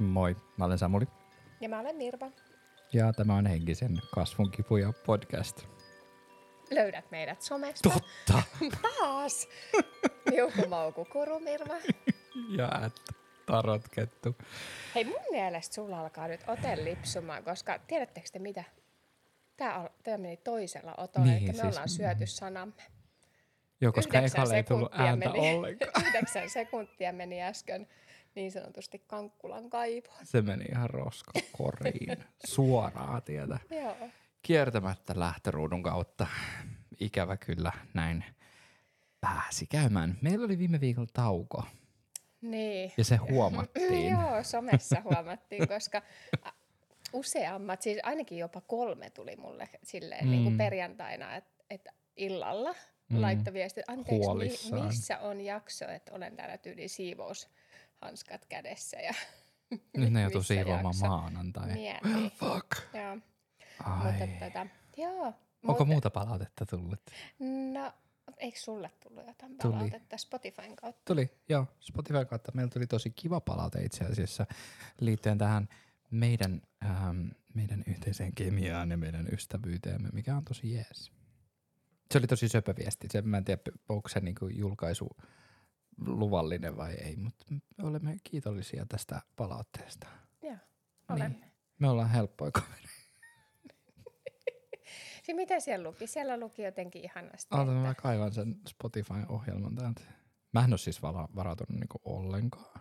Moi, mä olen Samuli Ja mä olen Mirva. ja tämä on Henkisen kasvun kipuja podcast. Löydät meidät somesta. Totta! Taas! Miukumauku kurumirva. ja et tarotkettu. Hei, mun mielestä sulla alkaa nyt ote lipsumaan, koska tiedättekö te mitä? Tää, al- tää meni toisella otolla, Niin, että me siis- ollaan syöty sanamme. Joo, koska ekalle ei tullut ääntä meni. ollenkaan. Yhdeksän sekuntia meni äsken niin sanotusti kankkulan kaivoon. Se meni ihan roskakoriin. Suoraa tietä. Joo. Kiertämättä lähtöruudun kautta. Ikävä kyllä näin pääsi käymään. Meillä oli viime viikolla tauko Niin. ja se huomattiin. Joo, somessa huomattiin, koska useammat, siis ainakin jopa kolme tuli mulle silleen mm. niin kuin Mm. perjantaina, että et illalla Mm. laittoi viesti, anteeksi, mi, missä on jakso, että olen täällä tyyli siivoushanskat kädessä ja Nyt ne joutuu siivoamaan maanantai. Mietin. Fuck. Joo, Ai. mutta tota, joo. Onko mutta, muuta palautetta tullut? No, eikö sulle tullut jotain Tuli. palautetta Spotifyn kautta? Tuli, joo. Spotify kautta meillä tuli tosi kiva palaute itse asiassa liittyen tähän meidän, ähm, meidän yhteiseen kemiaan ja meidän ystävyyteemme, mikä on tosi jees. Se oli tosi söpö viesti. Se, mä en tiedä, onko se niinku julkaisu luvallinen vai ei, mutta me olemme kiitollisia tästä palautteesta. Joo, olemme. Niin. Me ollaan helppoja kavereita. Siis mitä siellä luki? Siellä luki jotenkin ihanasti. Ota, että- mä kaivan sen Spotify-ohjelman täältä. Mä en ole siis vara- varautunut niinku ollenkaan.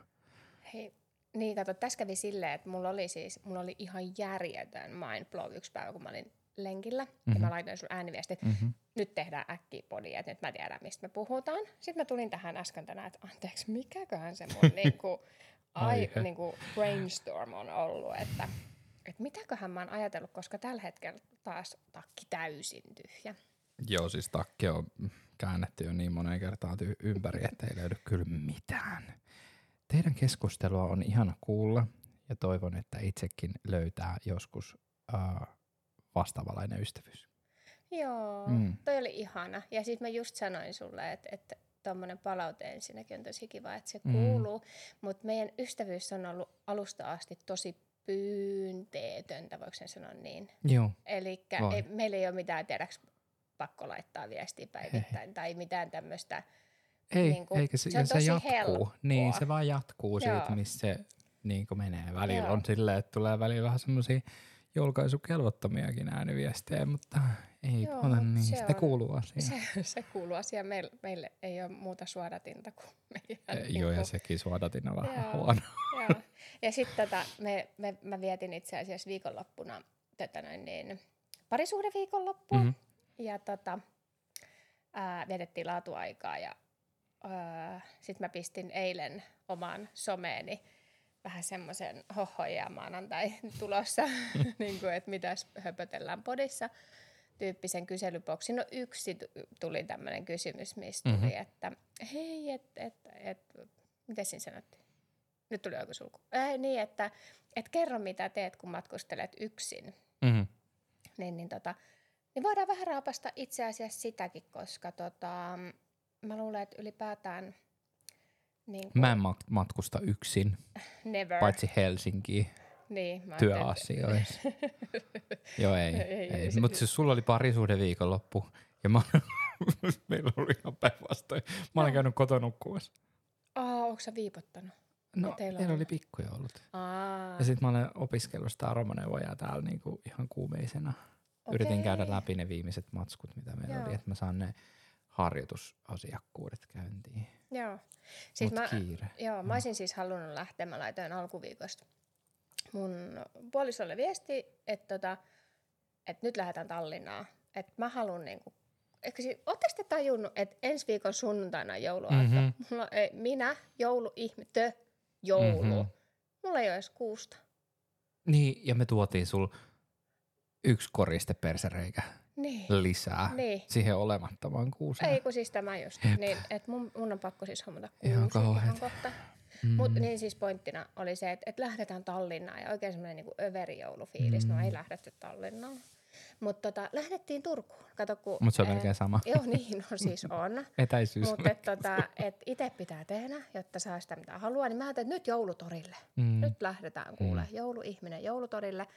Hei, niin kato, tässä kävi silleen, että mulla oli siis, mulla oli ihan järjetön mindblow yksi päivä, kun mä olin lenkillä. Mm-hmm. Ja mä laitoin sun ääniviesti, että Mm-hmm. Nyt tehdään äkkiä podia, että nyt mä tiedän, mistä me puhutaan. Sitten mä tulin tähän äsken tänään, että anteeksi, mikäköhän se mun niinku, ai, niinku brainstorm on ollut, että, että mitäköhän mä oon ajatellut, koska tällä hetkellä taas takki täysin tyhjä. Joo, siis takki on käännetty jo niin moneen kertaan ty- ympäri, että ei löydy kyllä mitään. Teidän keskustelua on ihana kuulla ja toivon, että itsekin löytää joskus uh, vastaavalainen ystävyys. Joo, Mm. toi oli ihana. Ja sitten mä just sanoin sulle, että, että tuommoinen palaute ensinnäkin on tosi kiva, että se Mm. kuuluu. Mutta meidän ystävyys on ollut alusta asti tosi pyynteetöntä, voiko sen sanoa niin? Joo. Eli meillä ei ole mitään, tiedäks, pakko laittaa viestiä päivittäin tai mitään tämmöistä. Ei, Niinku, eikä se, se on se tosi jatkuu. helppoa. Niin, se vaan jatkuu siitä, Joo. missä se niin menee. Välillä Joo. on silleen, että tulee välillä vähän semmoisia julkaisukelvottomiakin ääniviestejä, mutta ei Joo, ole niin. se Sitä on- kuuluu asiaan. Se, se kuuluu asiaan. Meille, meille ei ole muuta suodatinta kuin meidän. Eh, Joo, ja niinku- sekin suodatin on vähän Joo. huono. Joo. Ja sitten tota, me, me, mä vietin itse asiassa viikonloppuna tätä noin niin, parisuhdeviikonloppua. Mhm. Mm-hmm. Ja tota, ää, vietettiin laatuaikaa ja sitten mä pistin eilen omaan someeni vähän semmoisen hohoja maanantai tulossa, niin kuin, että mitäs höpötellään podissa tyyppisen kyselyboksin. No yksi tu- tuli tämmöinen kysymys, mistä tuli, Mhm. mm-hmm. että hei, että et, et, mitä siinä sanottiin? Nyt tuli joku sulku. Äh, niin, että et kerro mitä teet, kun matkustelet yksin. Mm-hmm. Niin, niin, tota, niin voidaan vähän raapasta itse asiassa sitäkin, koska tota, mä luulen, että ylipäätään niin kuin Mä en mat- matkusta yksin, never. paitsi Helsinkiin niin, mä työasioissa. Joo, ei. Ei, ei, ei Mutta siis sulla oli parisuhde viikonloppu ja mä, meillä oli ihan päinvastoin. Mä olen Joo. käynyt kotona nukkumassa. Aa, onko sä viipottanut? No, Teillä oli pikkuja ollut. Aa, Ja sitten mä olen opiskellut sitä aromaneuvojaa täällä niinku ihan kuumeisena. Yritin okei. käydä läpi ne viimeiset matskut, mitä meillä Joo. oli, että mä saan ne harjoitusasiakkuudet käyntiin. Joo. Siis Mut mä, kiire. joo, mä olisin siis halunnut lähteä, mä laitoin alkuviikosta mun puolisolle viesti, että, tota, että nyt lähdetään Tallinnaan. Että mä haluan niinku, eikö siis, ootteko te tajunnut, että ensi viikon sunnuntaina jouluaatto? Mhm. Mm-hmm. Mulla, ei, minä, joulu. Mhm. Mm-hmm. Mulla ei ole edes kuusta. Niin, ja me tuotiin sul yksi koriste persereikä Niin. lisää Niin. siihen olemattomaan kuuseen. Ei kun siis tämä just. Niin, että mun, mun on pakko siis hommata kuusi ihan kohta. Mm. Mut niin siis pointtina oli se, että, että lähdetään Tallinnaan ja oikein semmoinen niin överijoulufiilis. Mm. No ei lähdetty Tallinnaan. Mutta tota, lähdettiin Turkuun. Kato, kun, Mutta se on ää, melkein sama. Joo, niin no siis on. Etäisyys. Mutta et, tota, et itse pitää tehdä, jotta saa sitä mitä haluaa. Niin mä ajattelin, että nyt joulutorille. Mm. Nyt lähdetään kuule. Jouluihminen joulutorille.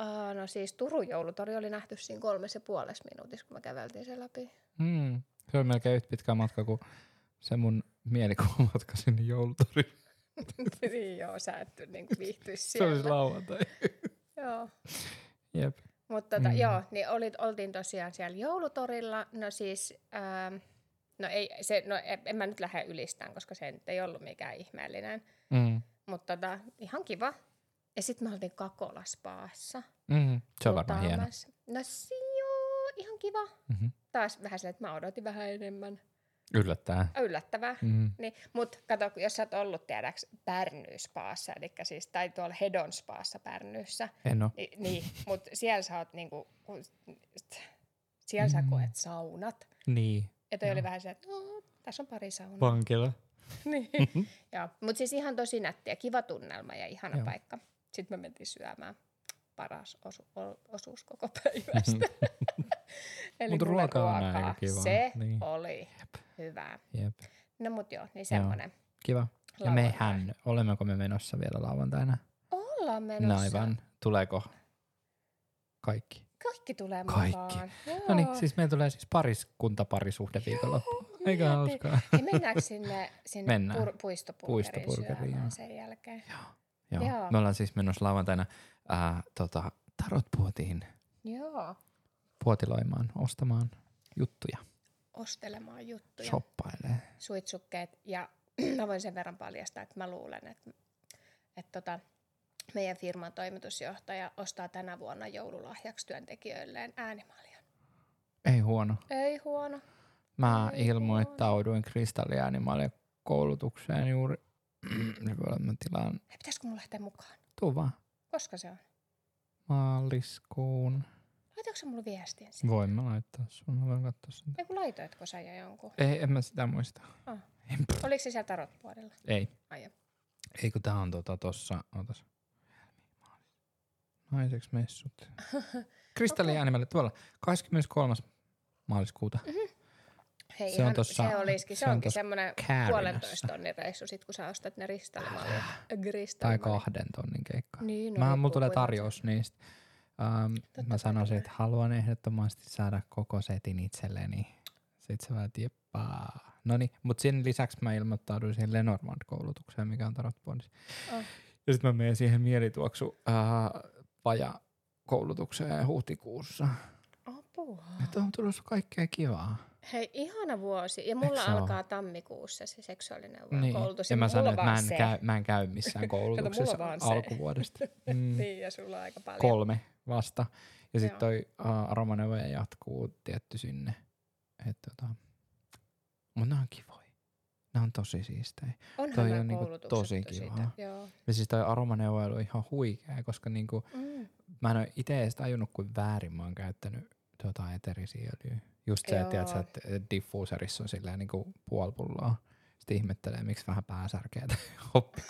Uh, no siis Turun joulutori oli nähty siinä kolmessa ja puolessa minuutissa, kun me käveltiin sen läpi. Mm. Se on melkein yhtä pitkä matka kuin se mun mielikuvamatka sinne joulutoriin. niin joo, sä et niin viihtyisi Se olisi siellä. lauantai. joo. Jep. Mutta tota, Mm. joo, niin olit, oltiin tosiaan siellä joulutorilla. No siis, ähm, no ei, se, no en, en mä nyt lähde ylistään, koska se nyt ei ollut mikään ihmeellinen. Mm. Mutta tota, ihan kiva. Ja sitten me oltiin Kakolaspaassa. Mm. Se on varmaan hieno. No si, joo, ihan kiva. Mm-hmm. Taas vähän silleen, että mä odotin vähän enemmän. Yllättää. Yllättävää. Mm. Niin, mutta kato, jos sä oot ollut tiedäks Pärnyspaassa, eli siis, tai tuolla Hedonspaassa Pärnyssä, En oo. niin, niin mutta siellä sä oot niinku, siellä sä Mm. koet saunat. Niin. Ja toi Joo. oli vähän se, että no, tässä on pari saunaa. Vankila. niin. Joo, mutta siis ihan tosi nätti ja kiva tunnelma ja ihana Joo. paikka. Sitten me mentiin syömään paras osu- osuus koko päivästä. Eli Mut ruoka on aika kivaa, Se niin. oli hyvää. Jep. No mut joo, niin semmonen. Kiva. Ja mehän, olemmeko me menossa vielä lauantaina? Ollaan No menossa. aivan. Tuleeko kaikki? Kaikki tulee Kaikki. mukaan. No niin, Joo. siis meillä tulee siis pariskunta parisuhde viikonloppu. Eikä Niin, hauskaa. Ja mennäänkö sinne, sinne Mennään. pur, joo. sen jälkeen? Joo. Joo. Me ollaan siis menossa lauantaina ää, tota, tarotpuotiin Joo. puotiloimaan, ostamaan juttuja, Ostelemaan juttuja. shoppailee. suitsukkeet. Ja mä voin sen verran paljastaa, että mä luulen, että, että tota, meidän firman toimitusjohtaja ostaa tänä vuonna joululahjaksi työntekijöilleen äänimaljan. Ei huono. Ei huono. Mä Ei ilmoittauduin kristalliäänimaljan koulutukseen juuri. Mä tilaan. Pitäisikö mun lähteä mukaan? Tuu vaan. Koska se on? Maaliskuun. Laitoinko sä mulle viestin siitä? Voin mä laittaa sun. Mä voin katsoa sen. Ei kun laitoitko sä jo jonkun? Ei, en mä sitä muista. Ei, Oliko se siellä tarotpuolella? Ei. Ai. Ei kun tää on tota tossa, ootas. Naiseksi messut. Kristalliäänimälle tuolla 23. maaliskuuta. Hei, Se on ihan, tossa- se olisikin, se, se on onkin semmoinen puolentoista tonnin reissu sit, kun sä ostat ne ristallimallit. Tai kahden tonnin keikka. Niin, no, Mä, mulla tulee tarjous niistä. Um, Totta mä sanoisin, että haluan ehdottomasti saada koko setin itselleni. Sitten se vaan tieppaa. No niin, mutta sen lisäksi mä ilmoittauduin siihen Lenormand-koulutukseen, mikä on Tarotbondissa. Oh. Ja sitten mä menen siihen mielituoksu äh, paja koulutukseen huhtikuussa. Apua. Että on tulossa kaikkea kivaa. Hei, ihana vuosi. Ja mulla alkaa tammikuussa se seksuaalinen Niin. koulutus. Ja mä mulla sanoin, että mä en, se. käy, mä en käy missään koulutuksessa se. alkuvuodesta. Mm. Niin, ja sulla on aika paljon. kolme vasta. Ja sitten toi uh, aromaneuvoja jatkuu tietty sinne. Et, tota. Mutta nämä on kivoja. Nämä on tosi siistejä. Onhan toi on niinku tosi. Joo. Ja siis toi aromaneuvoilu on ihan huikea, koska niinku, Mm. mä en ole itse edes tajunnut, kuin väärin mä oon käyttänyt tota eterisiä öljyä. Just se, että, tiedätkö, että diffuuserissa on silleen niinku puoli pulloa. Sitten ihmettelee, miksi vähän hoppi.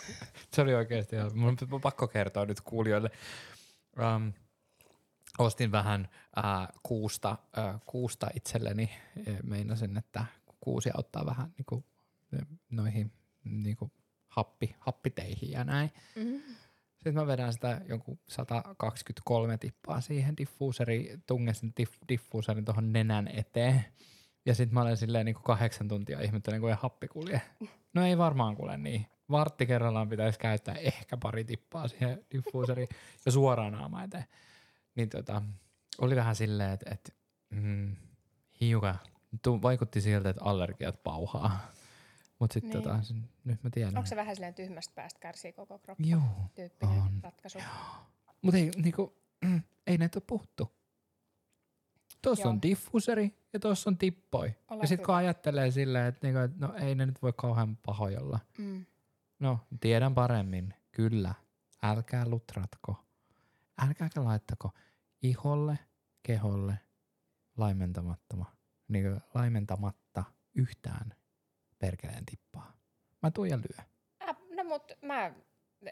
Se oli oikeasti ihan, mun on pakko kertoa nyt kuulijoille. Um, ostin vähän äh, kuusta, äh, kuusta itselleni. Meinasin, että kuusi auttaa vähän niinku, eh, noihin niinku, happi, happiteihin ja näin. Mm. Sitten mä vedän sitä jonkun 123 tippaa siihen diffuuseri, tungen sen diff, diffuuserin tuohon nenän eteen. Ja sitten mä olen silleen niin kuin kahdeksan tuntia ihmettelen, kun ei happi kulje. No ei varmaan kuule niin. Vartti kerrallaan pitäisi käyttää ehkä pari tippaa siihen diffuuseriin ja suoraan naama eteen. Niin tota, oli vähän silleen, että et, mm, hiukan tu- vaikutti siltä, että allergiat pauhaa. Mutta sitten Niin. tota, sen- nyt mä tiedän. Onko se vähän silleen tyhmästä päästä kärsii koko kroppa Joo, tyyppinen on. ratkaisu? Mutta ei, niinku, ei näitä ole puhuttu. Tuossa on diffuseri ja tuossa on tippoi. Ole ja sitten kun ajattelee silleen, että niinku, et no ei ne nyt voi kauhean pahoja olla. Mm. No, tiedän paremmin. Kyllä. Älkää lutratko. Älkääkä laittako iholle, keholle laimentamattoma, niinku, laimentamatta yhtään perkeleen tippaa. Mä tuun ja lyö. Äh, no mut mä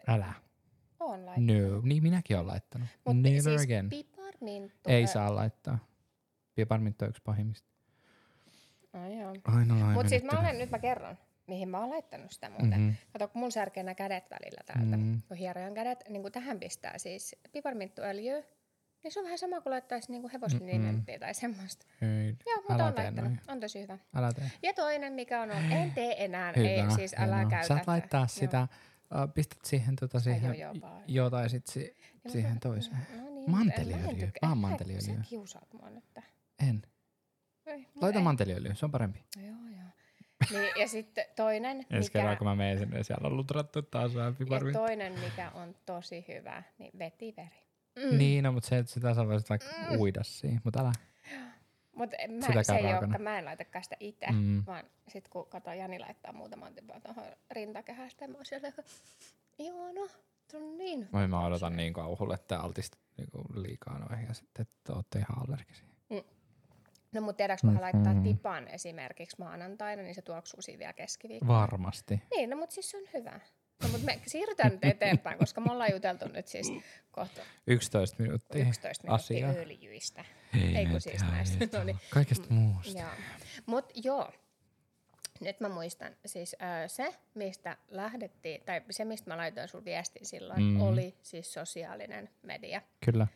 Älä. oon laittanut. No, niin minäkin olen laittanut. Mut Never siis again. pipar Piparminttu. Ei saa laittaa. Piparminttu on yksi pahimmista. No joo. Aina Mutta siis mä olen, nyt mä kerron, mihin mä oon laittanut sitä muuten. Mm-hmm. Mhm. Kato, kun mun särkee nämä kädet välillä täältä, Mm. mm. kun hierojan kädet, niin kun tähän pistää siis piparminttuöljyä, niin se on vähän sama kuin laittaisi niin hevoslimenttiä tai semmoista. Ei. Joo, mutta on laittanut. noin. On tosi hyvä. Älä tee. Ja toinen, mikä on, on en tee enää, Hyvä. ei siis älä hienoa. käytä. Saat laittaa Joo. sitä, uh, pistät siihen, tota, siihen joo, tai sit si, Joo, siihen mutta- toiseen. No niin, Manteliöljyä, mä vaan mä- manteliöljyä. Sä kiusaat mua nyt. En. Ei, mulla Laita ei. manteliöljyä, se on parempi. Joo, joo. Niin, ja sitten toinen, Ensi kerran, mikä, kun mä menen sinne, niin siellä on lutrattu taas vähän ja toinen, mikä on tosi hyvä, niin vetiveri. Mm. Niin, no, mutta se, että sitä sä voisit vaikka Mm. uida siihen. Mutta älä. Mutta mä, Sitäkään se ei olekaan, mä en laitakaan sitä itse, Mm. vaan sit kun kato Jani laittaa muutaman tipaa tuohon rintakehästä, mä oon siellä, että joo no, se on niin mä odotan niin kauhulle, että altist niinku liikaa noihin ja sitten, että ootte ihan allergisia. No mutta tiedätkö, kun hän laittaa Mhm. tipan esimerkiksi maanantaina, niin se tuoksuu siinä vielä keskiviikkona. Varmasti. Niin, no mutta siis se on hyvä. No mutta me siirrytään nyt eteenpäin, koska me ollaan juteltu nyt siis kohta 11 minuuttia. 11 minuuttia asiaa. öljyistä. Ei kun nyt siis näistä. No niin. Kaikesta muusta. Joo. Mut joo, nyt mä muistan, siis ö, se, mistä lähdettiin, tai se, mistä mä laitoin sun viestin silloin, Mm. mm. oli siis sosiaalinen media. Kyllä.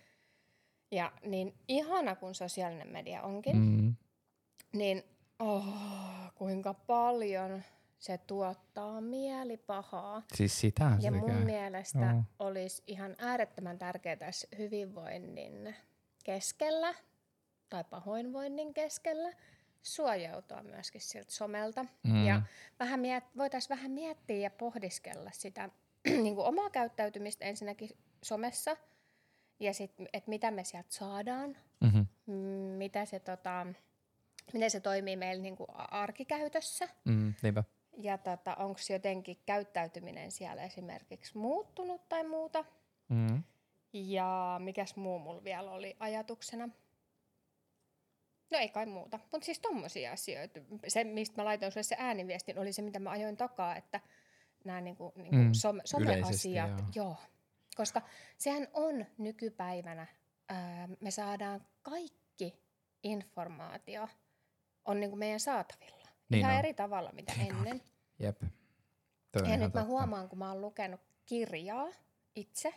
Ja niin ihana kuin sosiaalinen media onkin, mm. Niin oh, kuinka paljon se tuottaa mielipahaa. Siis sitähän Ja mun käy. mielestä Joo. olisi ihan äärettömän tärkeää tässä hyvinvoinnin keskellä tai pahoinvoinnin keskellä suojautua myöskin siltä somelta. Mm. Ja vähän miet- voitaisiin vähän miettiä ja pohdiskella sitä niin kuin omaa käyttäytymistä ensinnäkin somessa ja sitten, että mitä me sieltä saadaan, Mm-hmm. mm, mitä se, tota, miten se toimii meillä niin kuin arkikäytössä. Mm, niinpä. Ja tota, onko jotenkin käyttäytyminen siellä esimerkiksi muuttunut tai muuta. Mm. Ja mikäs muu mulla vielä oli ajatuksena? No ei kai muuta, mutta siis tommosia asioita. Se, mistä mä laitoin sulle se ääniviestin, oli se, mitä mä ajoin takaa, että nämä niinku, niinku Mm, some, someasiat, joo. joo. Koska sehän on nykypäivänä, ää, me saadaan kaikki informaatio on niinku meidän saatavilla. Niin Ihan on. eri tavalla mitä Niin on. ennen. Jep. Toi on Ja ihan nyt mä totta. huomaan, kun mä oon lukenut kirjaa itse,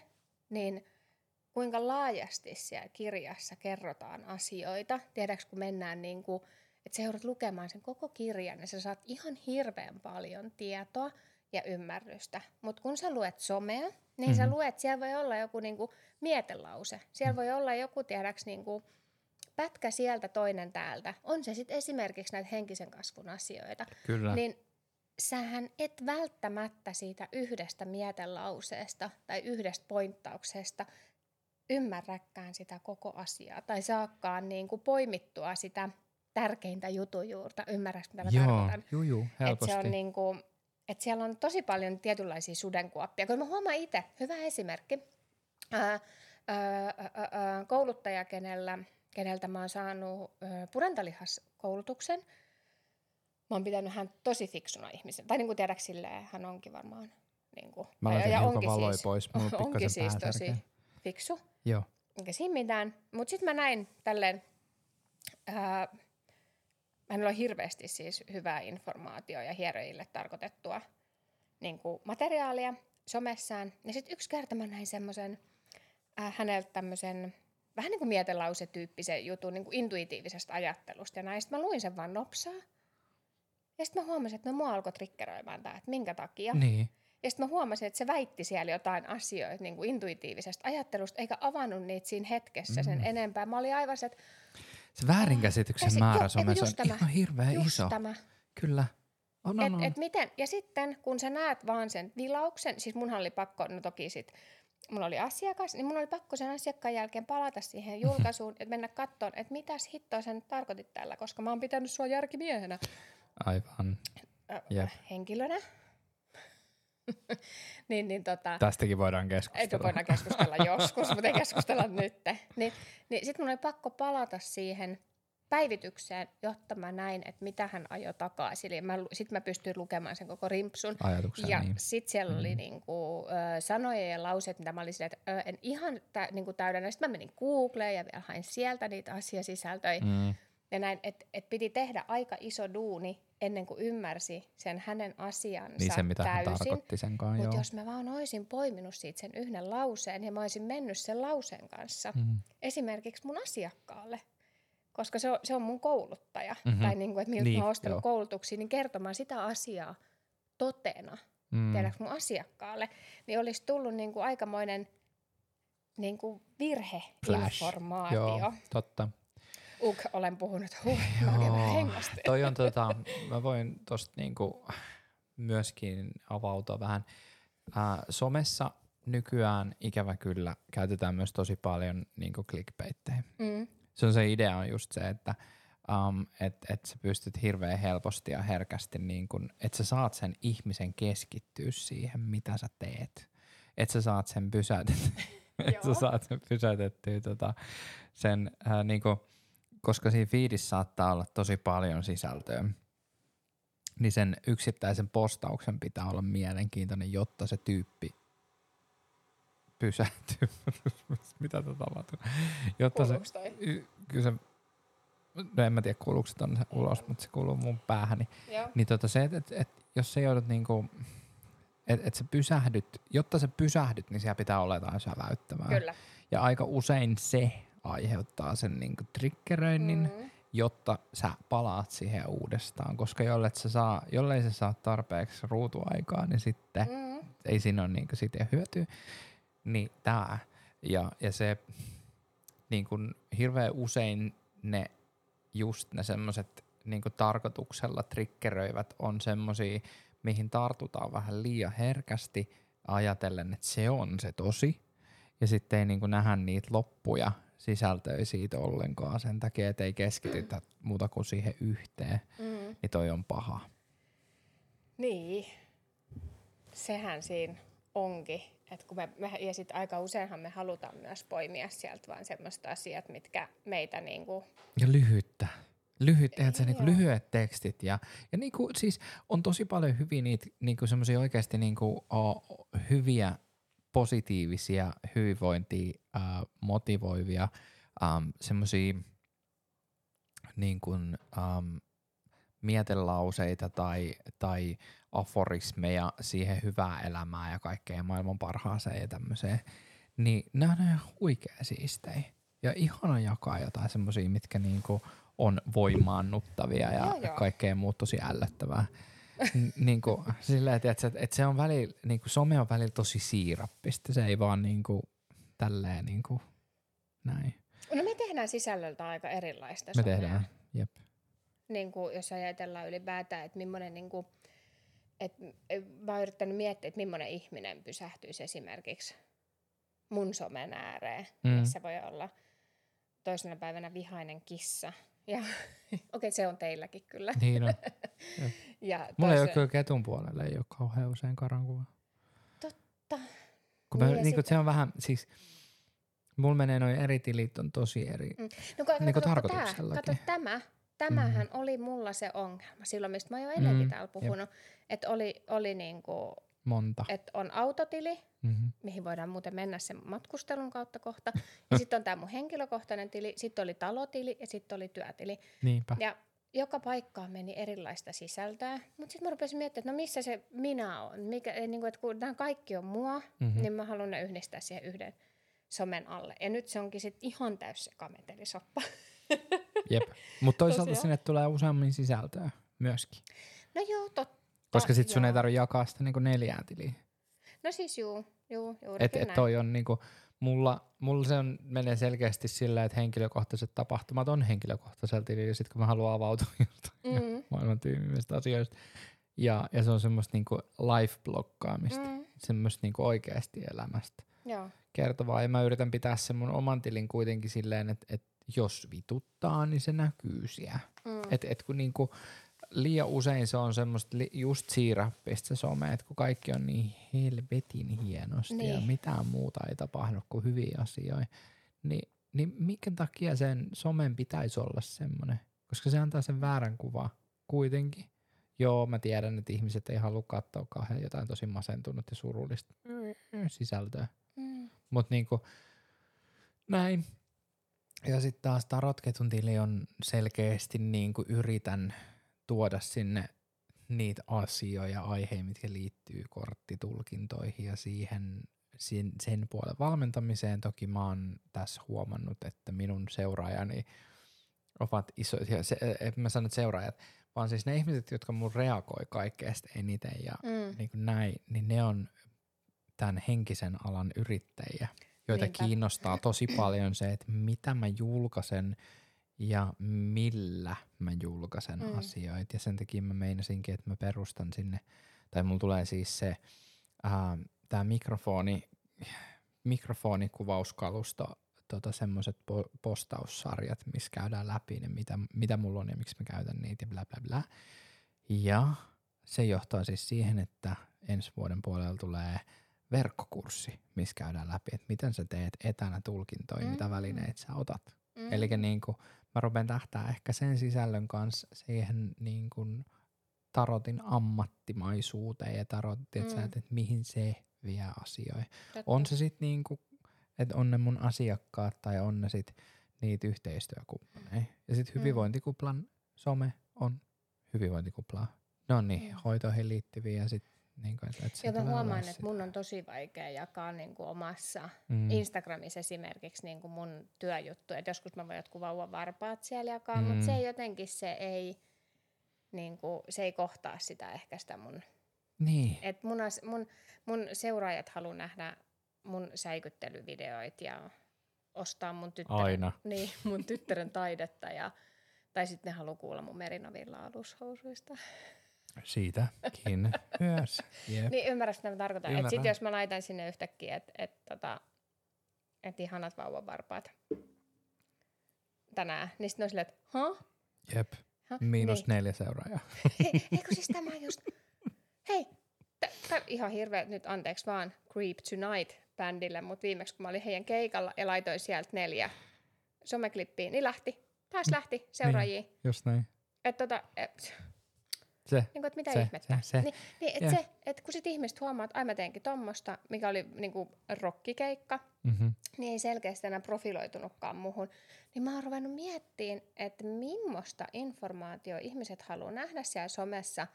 niin kuinka laajasti siellä kirjassa kerrotaan asioita. Tiedätkö, kun mennään niin kuin, että sä joudut lukemaan sen koko kirjan, niin sä saat ihan hirveän paljon tietoa ja ymmärrystä. Mutta kun sä luet somea, niin mm-hmm. sä Mhm. luet, siellä voi olla joku niin kuin mietelause. Siellä voi olla joku, tiedäks, niin kuin pätkä sieltä, toinen täältä. On se sitten esimerkiksi näitä henkisen kasvun asioita Kyllä. niin sähän et välttämättä siitä yhdestä mietelauseesta tai yhdestä pointtauksesta ymmärräkään sitä koko asiaa tai saakkaan niin kuin poimittua sitä tärkeintä jutun juurta. Ymmärrätkö, mitä mä Joo, tarkoitan? juu, helposti. se on niin kuin, että siellä on tosi paljon tietynlaisia sudenkuoppia. Kun mä huomaan itse, hyvä esimerkki, ää, ää, ää, ää, kouluttaja, kenellä, keneltä mä oon saanut ää, purentalihaskoulutuksen. Mä oon pitänyt hän tosi fiksuna ihmisen. Tai niin kuin tiedäks silleen, hän onkin varmaan. Niin kuin, Mä laitan hiukan valoja pois, mulla on onkin siis tosi fiksu. Joo. Eikä siinä mitään. Mutta sitten mä näin tälleen, ää, hänellä on hirveästi siis hyvää informaatiota ja hierojille tarkoitettua niin kuin materiaalia somessaan. Ja sitten yksi kerta mä näin semmoisen äh, häneltä tämmöisen vähän niin kuin mietelausetyyppisen jutun niin kuin intuitiivisesta ajattelusta. Ja näistä mä luin sen vaan nopsaa. Ja sitten mä huomasin, että no mua alkoi triggeröimään tämä, että minkä takia. Niin. Ja sitten mä huomasin, että se väitti siellä jotain asioita niin kuin intuitiivisesta ajattelusta, eikä avannut niitä siinä hetkessä sen Mm. enempää. Mä olin aivan se, että Se väärinkäsityksen Käsi- määrä eikö somessa on tämä? ihan hirveän just iso. tämä. Kyllä. On, on, Et, on. et miten, ja sitten kun sä näet vaan sen vilauksen, siis munhan oli pakko, no toki sit, mulla oli asiakas, niin mun oli pakko sen asiakkaan jälkeen palata siihen julkaisuun, että mennä katsomaan, että mitäs hittoa nyt tarkoitit tällä, koska mä oon pitänyt sua järkimiehenä Aivan. Jep. henkilönä. niin, niin tota, Tästäkin voidaan Eikö keskustella. voidaan keskustella joskus, mutta ei keskustella nyt. Niin, niin sitten mun oli pakko palata siihen päivitykseen, jotta mä näin, että mitä hän ajoi takaisin. Sitten mä pystyin lukemaan sen koko rimpsun. Ajatuksen, Ja niin. sitten siellä Mm. oli niinku, ö, sanoja ja lauseet, mitä mä olin silleen, että ö, en ihan tä, niinku täydennä. Sitten mä menin Googleen ja vielä hain sieltä niitä asiasisältöjä. Mm. Ja näin, että et piti tehdä aika iso duuni ennen kuin ymmärsi sen hänen asiansa Niin se, mitä hän täysin. tarkoitti sen kanssa, Mutta jos mä vaan olisin poiminut siitä sen yhden lauseen ja mä olisin mennyt sen lauseen kanssa Mm. esimerkiksi mun asiakkaalle, koska se on, se on mun kouluttaja, Mhm. mm-hmm. tai niin kuin, että miltä Niin, mä oon ostanut joo. koulutuksia, niin kertomaan sitä asiaa totena, Mm. mm. tiedäks mun asiakkaalle, niin olisi tullut niin kuin aikamoinen niin kuin virheinformaatio. Joo, totta. Uk, olen puhunut, hengästyin. toi on tota, mä voin tosta niinku myöskin avautua vähän. Ää, somessa nykyään ikävä kyllä käytetään myös tosi paljon niinku clickbaittejä. Mm. Se on se idea on just se, että um, että et sä pystyt hirveän helposti ja herkästi, niin että sä saat sen ihmisen keskittyä siihen, mitä sä teet. Että sä saat sen pysäytettyä, että sä saat sen pysäytettyä tota, sen, äh, niinku, koska siinä feedissä saattaa olla tosi paljon sisältöä, niin sen yksittäisen postauksen pitää olla mielenkiintoinen, jotta se tyyppi pysähtyy. Mitä tätä tapahtuu? Jotta se, y- kyllä se, no en mä tiedä kuuluuko se tonne ulos, mutta se kuuluu mun päähäni. Joo. Niin tota se, että et, et, jos sä joudut niinku, että et sä pysähdyt, jotta sä pysähdyt, niin siellä pitää olla jotain säväyttävää. Kyllä. Ja aika usein se aiheuttaa sen niinku triggeröinnin, mm. Jotta sä palaat siihen uudestaan. Koska jollei sä saa, jollei sä saa tarpeeksi ruutuaikaa, niin sitten Mm. ei siinä ole niinku siitä hyötyä. Niin tää. Ja, ja se niin kun hirveän usein ne just ne semmoset niin tarkoituksella triggeröivät on semmosia, mihin tartutaan vähän liian herkästi ajatellen, että se on se tosi. Ja sitten ei niin nähdä niitä loppuja sisältöjä siitä ollenkaan sen takia, että ei keskitytä muuta kuin siihen yhteen. Mm. Niin toi on paha. Niin. Sehän siinä onkin. Et kun me, me, ja sit aika useinhan me halutaan myös poimia sieltä vaan semmoista asiat, mitkä meitä niinku... Ja lyhyttä. Lyhyt, eihän se niinku lyhyet tekstit. Ja, ja niinku, siis on tosi paljon hyviä niitä niinku semmoisia oikeasti niinku, o, hyviä, positiivisia, hyvinvointia, ää, motivoivia, äm, semmoisia niin kuin, äm, mietelauseita tai, tai aforismeja siihen hyvää elämää ja kaikkeen maailman parhaaseen ja tämmöiseen, niin nämä on ihan huikea siistejä. Ja ihana jakaa jotain semmoisia, mitkä niinku on voimaannuttavia ja Joo, joo. kaikkea muut tosi ällöttävää. N- niinku, silleen, että, että, että se on välillä, niinku, some on välillä tosi siirappista. Se ei vaan niinku, tälleen niinku, näin. No me tehdään sisällöltä aika erilaista Me somea. tehdään. Jep. Niin kuin, jos ajatellaan ylipäätään, että millainen... Niin kuin, et, mä oon yrittänyt miettiä, että millainen ihminen pysähtyisi esimerkiksi mun somen ääreen, mm. missä voi olla toisena päivänä vihainen kissa. Ja okei, okay, se on teilläkin kyllä. Niin on. Ja Mulla ei ole kyllä ketun puolelle, ei ole kauhean usein karankuva. Totta. Kun mä, Niin, niin, ja niin sit- se on vähän, siis mulla menee noin eri tilit on tosi eri. Mm. No, kato, Niinku kato, tarkoituksellakin. Tää, kato tämä. Tämähän mm. oli mulla se ongelma silloin, mistä mä jo ennenkin Mm, täällä puhunut. Että oli, oli niinku, Monta. että on autotili, Mm-hmm. mihin voidaan muuten mennä sen matkustelun kautta kohta. Ja sitten on tämä mun henkilökohtainen tili, sitten oli talotili ja sitten oli työtili. Niinpä. Ja joka paikkaan meni erilaista sisältöä. Mutta sitten mä rupesin miettimään, että no missä se minä on. Mikä, niin kuin, että kun nämä kaikki on mua, Mhm. mm-hmm. niin mä haluan ne yhdistää siihen yhden somen alle. Ja nyt se onkin sitten ihan täys se kametelisoppa. Jep. Mutta toisaalta Tosiaan. sinne tulee useammin sisältöä myöskin. No joo, totta. Koska sit sun ei tarvitse jakaa sitä niinku neljään tiliin. No siis juu, juu juurikin Et, et toi on niinku, mulla, mulla se on, menee selkeästi sillä, että henkilökohtaiset tapahtumat on henkilökohtaisella tilillä, ja sit kun mä haluan avautua jostain Mm, maailman tyymimmistä asioista. Ja, ja se on semmoista niinku life-blokkaamista, mm. mm, semmoista niinku oikeasti elämästä joo. kertovaa. Ja mä yritän pitää sen mun oman tilin kuitenkin silleen, että, että jos vituttaa, niin se näkyy siellä. Mm. Et, et kun niinku, liian usein se on semmoista li, just siirappista se some, että kun kaikki on niin helvetin hienosti niin. ja mitään muuta ei tapahdu kuin hyviä asioita, niin niin minkä takia sen somen pitäisi olla semmoinen? Koska se antaa sen väärän kuva kuitenkin. Joo, mä tiedän, että ihmiset ei halua katsoa kauhean jotain tosi masentunut ja surullista sisältöä. Mm. Mutta niinku, näin. Ja sitten taas tarotketun tili on selkeästi niinku yritän tuoda sinne niitä asioita, aiheita, mitkä liittyy korttitulkintoihin ja siihen sen, sen puolen valmentamiseen. Toki mä oon tässä huomannut, että minun seuraajani ovat isoja, se, en mä sano, seuraajat, vaan siis ne ihmiset, jotka mun reagoi kaikkeesta eniten ja Mm. niin kuin näin, niin ne on tämän henkisen alan yrittäjiä, joita Niinpä. kiinnostaa tosi paljon se, että mitä mä julkaisen ja millä mä julkaisen Mm. asioita. Ja sen takia mä meinasinkin, että mä perustan sinne, tai mulla tulee siis se, ää, tää mikrofoni, mikrofonikuvauskalusto, tota semmoiset po- postaussarjat, missä käydään läpi ne, mitä, mitä mulla on ja miksi mä käytän niitä ja bla bla bla. Ja se johtaa siis siihen, että ensi vuoden puolella tulee verkkokurssi, missä käydään läpi, että miten sä teet etänä tulkintoja, mm. mitä Mm. välineitä sä otat. Mm. Eli niin kuin, mä rupean tähtää ehkä sen sisällön kanssa siihen niin kuin tarotin ammattimaisuuteen ja tarot, mm. Että, että mihin se vie asioihin. Totta. On se sitten niinku, että on ne mun asiakkaat tai on ne sit niitä yhteistyökumppaneja. Ja sitten Mm. hyvinvointikuplan some on hyvinvointikuplaa. Ne on niihin Mm. hoitoihin liittyviä ja sitten niinku, että et se Ja mä tulee huomaan, että sitä. mun on tosi vaikea jakaa niin kuin omassa mm. Instagramissa esimerkiksi niin kuin mun työjuttu. Et joskus mä voin jotkut vauvan varpaat siellä jakaa, mm. Mutta se ei jotenkin se ei, niin kuin, se ei kohtaa sitä ehkä sitä mun. Niin. Et mun, mun, mun seuraajat haluaa nähdä mun säikyttelyvideoit ja ostaa mun tyttären, Aina. Niin, mun tyttären taidetta ja tai sitten ne haluaa kuulla mun merinovilla alushousuista. Siitäkin myös. Jep. Niin ymmärrätkö, mitä mä tarkoitan? Että sit Ymmärrän. jos mä laitan sinne yhtäkkiä, että et, tota, et ihanat vauvanvarpaat tänään, niin sitten on silleen, että huh? Jep. Häh? Miinus niin. neljä seuraajaa. Hei, eikö siis tämä just... Hei, t- t- ihan hirveä nyt anteeksi vaan Creep Tonight-bändille, mutta viimeksi kun mä olin heidän keikalla ja laitoin sieltä neljä someklippiä, niin lähti. Taas lähti seuraajia. Niin. Just näin. Että tota, et, Se. niin kuin, että mitä Se, ihmettä. se, se. Niin, niin että se, et kun sit ihmiset huomaa, että ai mä teenkin tommosta, mikä oli niin kuin rockikeikka, Mm-hmm. niin ei selkeästi enää profiloitunutkaan muhun. Niin mä oon ruvennut miettimään, että millaista informaatio ihmiset haluaa nähdä siellä somessa,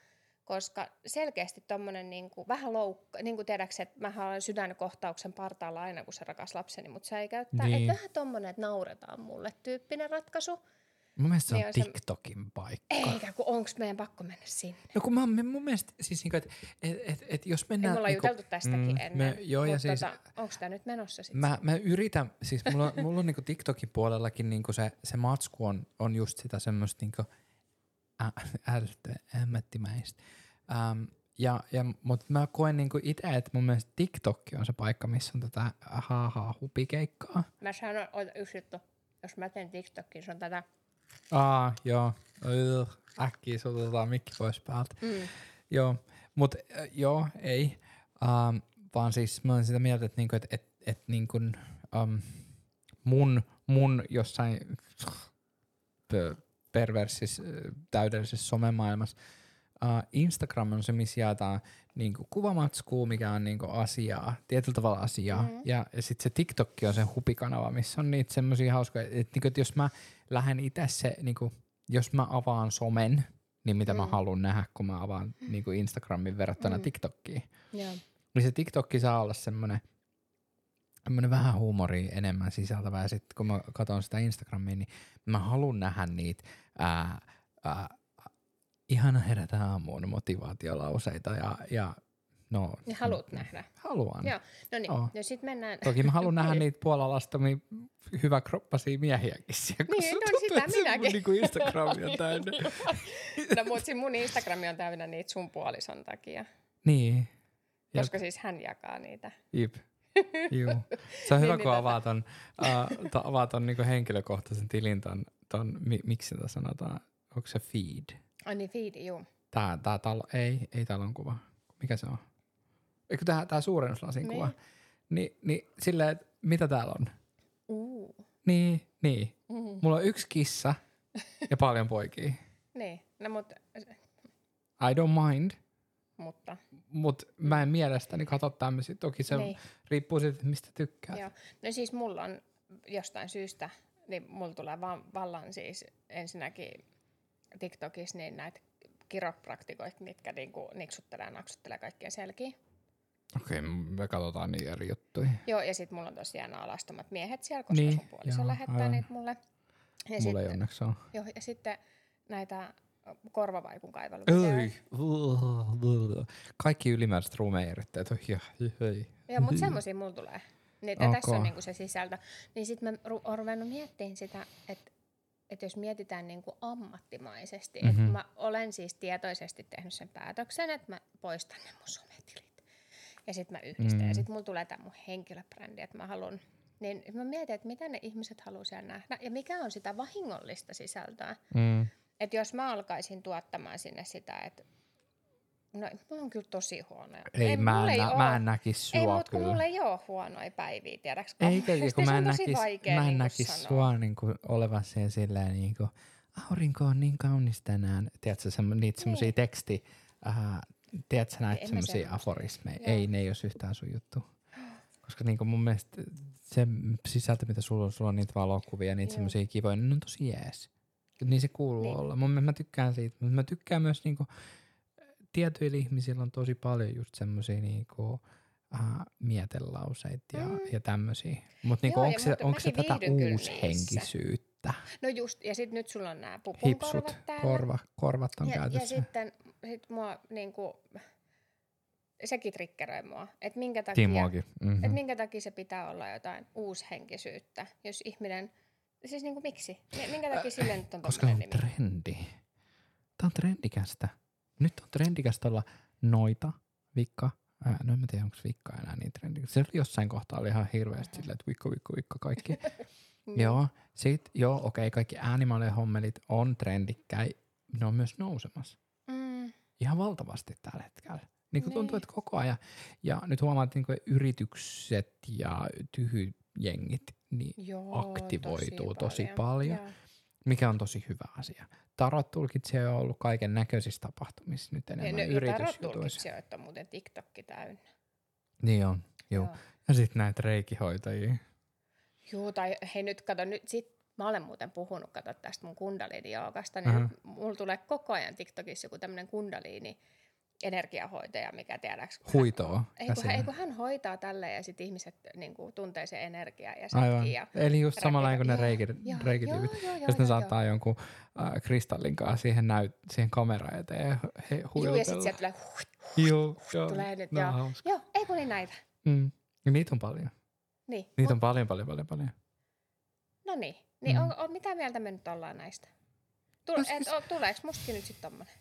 koska selkeästi tommonen niinku, vähän loukka, niin kuin tiedätkö, että mä olen sydänkohtauksen partaalla aina, kun se rakas lapseni, mutta se ei käyttää. Niin. Niin. Että vähän tommonen, että nauretaan mulle tyyppinen ratkaisu. Mun mielestä se Niin on on se- TikTokin paikka. Eikä, kun onks meidän pakko mennä sinne. No kun mä, mun mielestä siis niinku, että et, et, et jos Ei, mennään... me ollaan niinku, juteltu tästäkin mm, ennen. Me, joo, ja siis tota, onko tämä nyt menossa sitten? mä, mä yritän, siis mulla, on- mulla on niinku TikTokin puolellakin niinku se, se matsku on, on just sitä semmoista niinku ä- älyttöä, ammattimäistä. Ähm, ja, ja, mutta mä koen niinku itse, että mun mielestä TikTok on se paikka, missä on tätä haha hupikeikkaa. Mä sanon, ota yksi juttu. Jos mä teen TikTokin, se on tätä. Aa, joo. Ugh, äkkiä sultetaan mikki pois päältä. Mm. Joo, mutta äh, joo, ei. Um, vaan siis mä olen sitä mieltä, että niinku, et, et, et, niinku, um, mun, mun jossain p- perversis, täydellisessä somemaailmassa uh, Instagram on se, missä jaetaan niinku kuvamatskua, mikä on niinku asiaa, tietyllä tavalla asiaa. Mhm. Ja, ja sitten se TikTok on se hupikanava, missä on niitä semmoisia hauskoja, että niinku, et jos mä lähden itse se, niinku, jos mä avaan somen, niin mitä mm. mä Mm. haluan nähdä, kun mä avaan niinku Instagramin verrattuna mm. Mm. TikTokkiin. Joo. Niin se TikTokki saa olla semmoinen semmoinen vähän huumoria enemmän sisältävä. Ja sitten kun mä katson sitä Instagramia, niin mä haluan nähdä niitä ää, ää, ihana herätä aamuun motivaatiolauseita ja, ja no, Ja haluat nähdä. Haluan. Joo. No niin, Joo. ja sitten mennään. Toki mä haluan nähdä Niin. niitä puolalastomia hyväkroppaisia miehiäkin siellä, kun Niin, no tuntuu, sitä että mun minäkin. niinku Instagrami on täynnä. No mutta mun Instagrami on täynnä niitä sun puolison takia. niin. Jep. Koska siis hän jakaa niitä. Jep. Juu. Se on hyvä, Niin, kun niin avaa ton, uh, to, avaa ton niinku henkilökohtaisen tilin ton, ton mi, miksi sitä sanotaan, onko se feed? Ai niin, feedi, juu. Tää, tää talo, ei, ei talon kuva. Mikä se on? Eikö tää, tää suurennuslasin Niin. kuva? Ni, niin silleen, että mitä täällä on? Uu. Niin, niin. Mm. Mulla on yksi kissa ja paljon poikia. Niin, no mut, I don't mind, mutta mutta mä en mielestäni katso tämmöisiä. Toki se niin. riippuu siitä, mistä tykkää. Joo. No siis mulla on jostain syystä, niin mulla tulee vaan vallan siis ensinnäkin TikTokissa niin näitä kiropraktikoita, mitkä niinku niksuttelee ja naksuttelee kaikkien selkiä. Okei, me katsotaan niin eri juttuja. Joo, ja sitten mulla on tosiaan alastomat miehet siellä, koska Niin, sun puoliso joo, lähettää aivan. niitä mulle. Ja, Mulla ei sitten, onneksi ole. joo, ja sitten näitä korvavaikun Ei. kaiveluvideoita. Kaikki ylimääräiset ruumeiritteet on ja, hei. Joo, mutta semmoisia mulla tulee. Niin, okay. tässä on niinku se sisältö. Niin sitten mä ru- oon ruvennut miettimään sitä, että että jos mietitään niinku ammattimaisesti, mm-hmm. Mhm. että mä olen siis tietoisesti tehnyt sen päätöksen, että mä poistan ne mun. Ja sitten mä yhdistän. Mm. Ja sitten mulla tulee tämä mun henkilöbrändi, että mä haluan... Niin mä mietin, että mitä ne ihmiset haluaa siellä nähdä ja mikä on sitä vahingollista sisältöä. Mm. Että jos mä alkaisin tuottamaan sinne sitä, että no mulla on kyllä tosi huonoja. Ei, mä, mulla en, ei nä- mä en näkisi sua ei, mutta kun kyllä. mulla ei ole huonoja päiviä, tiedäks? Eikä, Musta kun mä en näkis, vaikea mä en niinku näkis sua niinku olevan siellä silleen niinku, aurinko on niin kaunis tänään. Tiedätkö, semmo, niitä semmosia Niin. teksti, äh, tiedätkö näitä semmoista. aforismeja? Joo. Ei, ne ei olisi yhtään sun juttu. Koska niinku mun mielestä se sisältö, mitä sulla on, sulla on niitä valokuvia, niitä Joo. semmosia kivoja, niin ne on tosi jees. Niin se kuuluu Niin. olla. Mun mielestä mä tykkään siitä, mutta mä tykkään myös niinku, tietyillä ihmisillä on tosi paljon just semmosia niinku, äh, mietelauseita ja, Mm. ja tämmöisiä. Mutta niinku, Joo, ja onko se, mutta onko se tätä viihdyn uushenkisyyttä? No just, ja sitten nyt sulla on nämä Hipsut, pupunkorvat täällä. korva, korvat on ja, ja käytössä. sitten sit mua niinku, sekin triggeröi mua, että minkä takia. Mm-hmm. et minkä takia se pitää olla jotain uushenkisyyttä, jos ihminen, siis niinku miksi? Mi- Minkä takia sille nyt on Koska on nimi? trendi. Tämä on trendikästä. Nyt on trendikästä olla noita, vikka. Ää, no en mä tiedä, onko vikka enää niin trendikästä. Se oli jossain kohtaa oli ihan hirveästi silleen, että vikka, vikka, vikka kaikki. Mm. Joo, sit, joo, okei, kaikki äänimaalihommelit on trendikkäi. Ne on myös nousemassa. Mm, Ihan valtavasti tällä hetkellä. Niin kuin tuntuu, että koko ajan. Ja nyt huomaat, että niin yritykset ja tyhyjengit, niin joo, aktivoituu tosi paljon. Joo. mikä on tosi hyvä asia. Tarot-tulkitsija on ollut kaiken näköisissä tapahtumissa nyt Ja, enemmän no, ja yritysjutuissa. tarot-tulkitsijoita on muuten TikTokki täynnä. Niin on, joo. Joo. Ja sitten näitä reikihoitajia. Joo, tai hei nyt kato, nyt sit mä olen muuten puhunut, kato tästä mun kundaliini-joogasta, niin nyt mulla tulee koko ajan TikTokissa joku tämmöinen kundaliini energiahoitaja, mikä tiedäks... Huitoa. Ei kun, hän, ei kun hän hoitaa tälle ja sitten ihmiset niin kuin, tuntee sen energiaa ja Aivan. Ja, Eli just samalla kuin ne joo, reiki, joo, reikityypit. Joo, joo, joo, Ja sitten ne joo, saattaa jonkun äh, kristallin kanssa siihen, näyt, siihen kameraan eteen ja he, joo. Joo, ja huilutella. sitten sieltä tulee, huh, Joo, joo. tulee nyt, ne on joo. joo, ei kun niin näitä. Mm. Ja niitä on paljon. Niin, Niitä mut, on paljon, paljon, paljon, paljon. no niin, niin Mm. on, on, mitä mieltä me nyt ollaan näistä? Tul, No siis- et, tuleeko mustakin nyt sitten tommonen?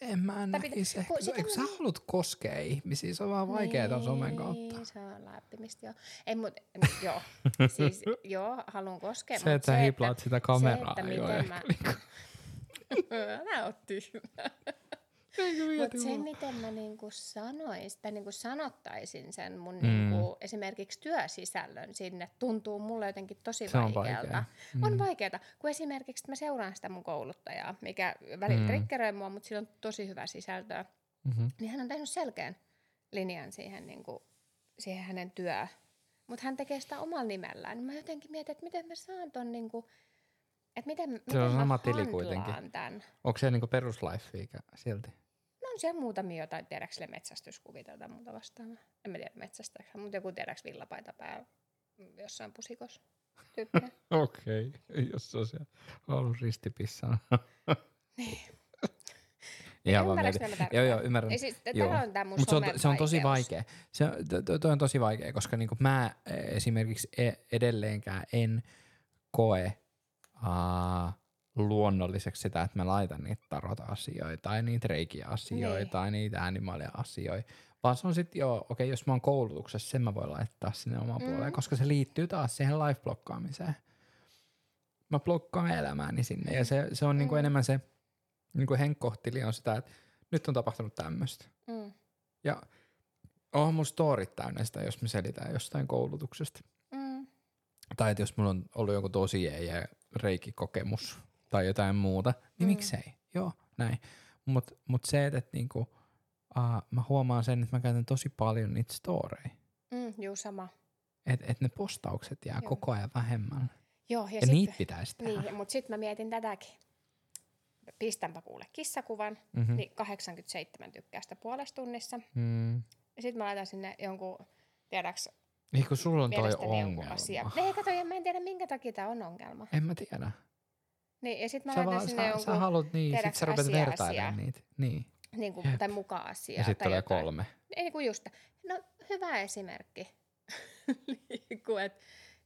En mä Tai pitä- näkisi. kun Kun, sitä kun sä mä- haluat koskea ihmisiä, se on vähän vaikeaa niin, somen kautta. Niin, se on läppimistä, joo. Ei, mut, joo, siis joo, haluan koskea, Se, että sä hiplaat sitä kameraa, että ei ole miten mä- niinku- Älä oot tyhmä. Mutta se, miten mä niinku sanoin, tai niinku sanottaisin sen mun Mm. niinku, esimerkiksi työsisällön sinne, tuntuu mulle jotenkin tosi Se on vaikealta. vaikea. On Mm. vaikeaa, kun esimerkiksi mä seuraan sitä mun kouluttajaa, mikä välillä Mm. triggeröi mua, mutta sillä on tosi hyvä sisältöä. Mhm. Niin hän on tehnyt selkeän linjan siihen, niinku, siihen hänen työhön. Mutta hän tekee sitä omalla nimellään. Niin mä jotenkin mietin, että miten mä saan ton, niinku, että miten, miten on mä sama tili kuitenkin. Tämän. Onko se niinku peruslife silti? On siellä muutamia jotain, tiedäks sille metsästyskuvia tai muuta vastaavaa. En mä tiedä metsästäkö, mutta joku tiedäks villapaita päällä jossain pusikossa. Okei, okay. jos se on siellä ollut ristipissana. Niin. Ihan vaan Joo, joo, ymmärrän. Ei siis, Joo. on tämä mun Mutta se on, se on tosi vaikea. Se, to, to on tosi vaikea, koska niinku mä eh, esimerkiksi e- edelleenkään en koe uh, luonnolliseksi sitä, että mä laitan niitä tarot-asioita tai niitä reikiä-asioita Niin. tai niitä äänimalja-asioita. Vaan se on sitten joo, okei, okay, jos mä oon koulutuksessa, sen mä voin laittaa sinne omaan Mm. puoleen, koska se liittyy taas siihen live-blokkaamiseen. Mä blokkaan elämääni sinne ja se, se on niinku Mm. enemmän se, niinku henkkohtili on sitä, että nyt on tapahtunut tämmöistä. Mm. Ja onhan mun storit täynnä sitä, jos me selitään jostain koulutuksesta. Mm. tai että jos mulla on ollut joku tosi ja reikikokemus tai jotain muuta, niin Mm. miksei? Joo, näin. Mutta mut se, että et niinku, uh, mä huomaan sen, että mä käytän tosi paljon niitä storeja. Mm, juu, sama. Että et ne postaukset jää Joo. koko ajan vähemmän. Joo, ja, Ja, sit, niitä pitäisi tehdä. niin, mutta sitten mä mietin tätäkin. Pistänpä kuule kissakuvan, Mm-hmm. niin 87 tykkäystä puolessa tunnissa. Mm. Ja sitten mä laitan sinne jonkun, tiedäks, Niin kun sulla on toi ongelma. asia. Ei, kato, mä en tiedä minkä takia tämä on ongelma. En mä tiedä. Niin, ja sitten mä Sä, laitan vaan, sinne sä, jonkun, sä haluat niin, sit sä rupeat vertailemaan asiaa. niitä. Niin. niin kuin, Jep. tai muka-asiaa. Ja sitten tulee jotain. kolme. Ei kun just. No hyvä esimerkki. niinku, et,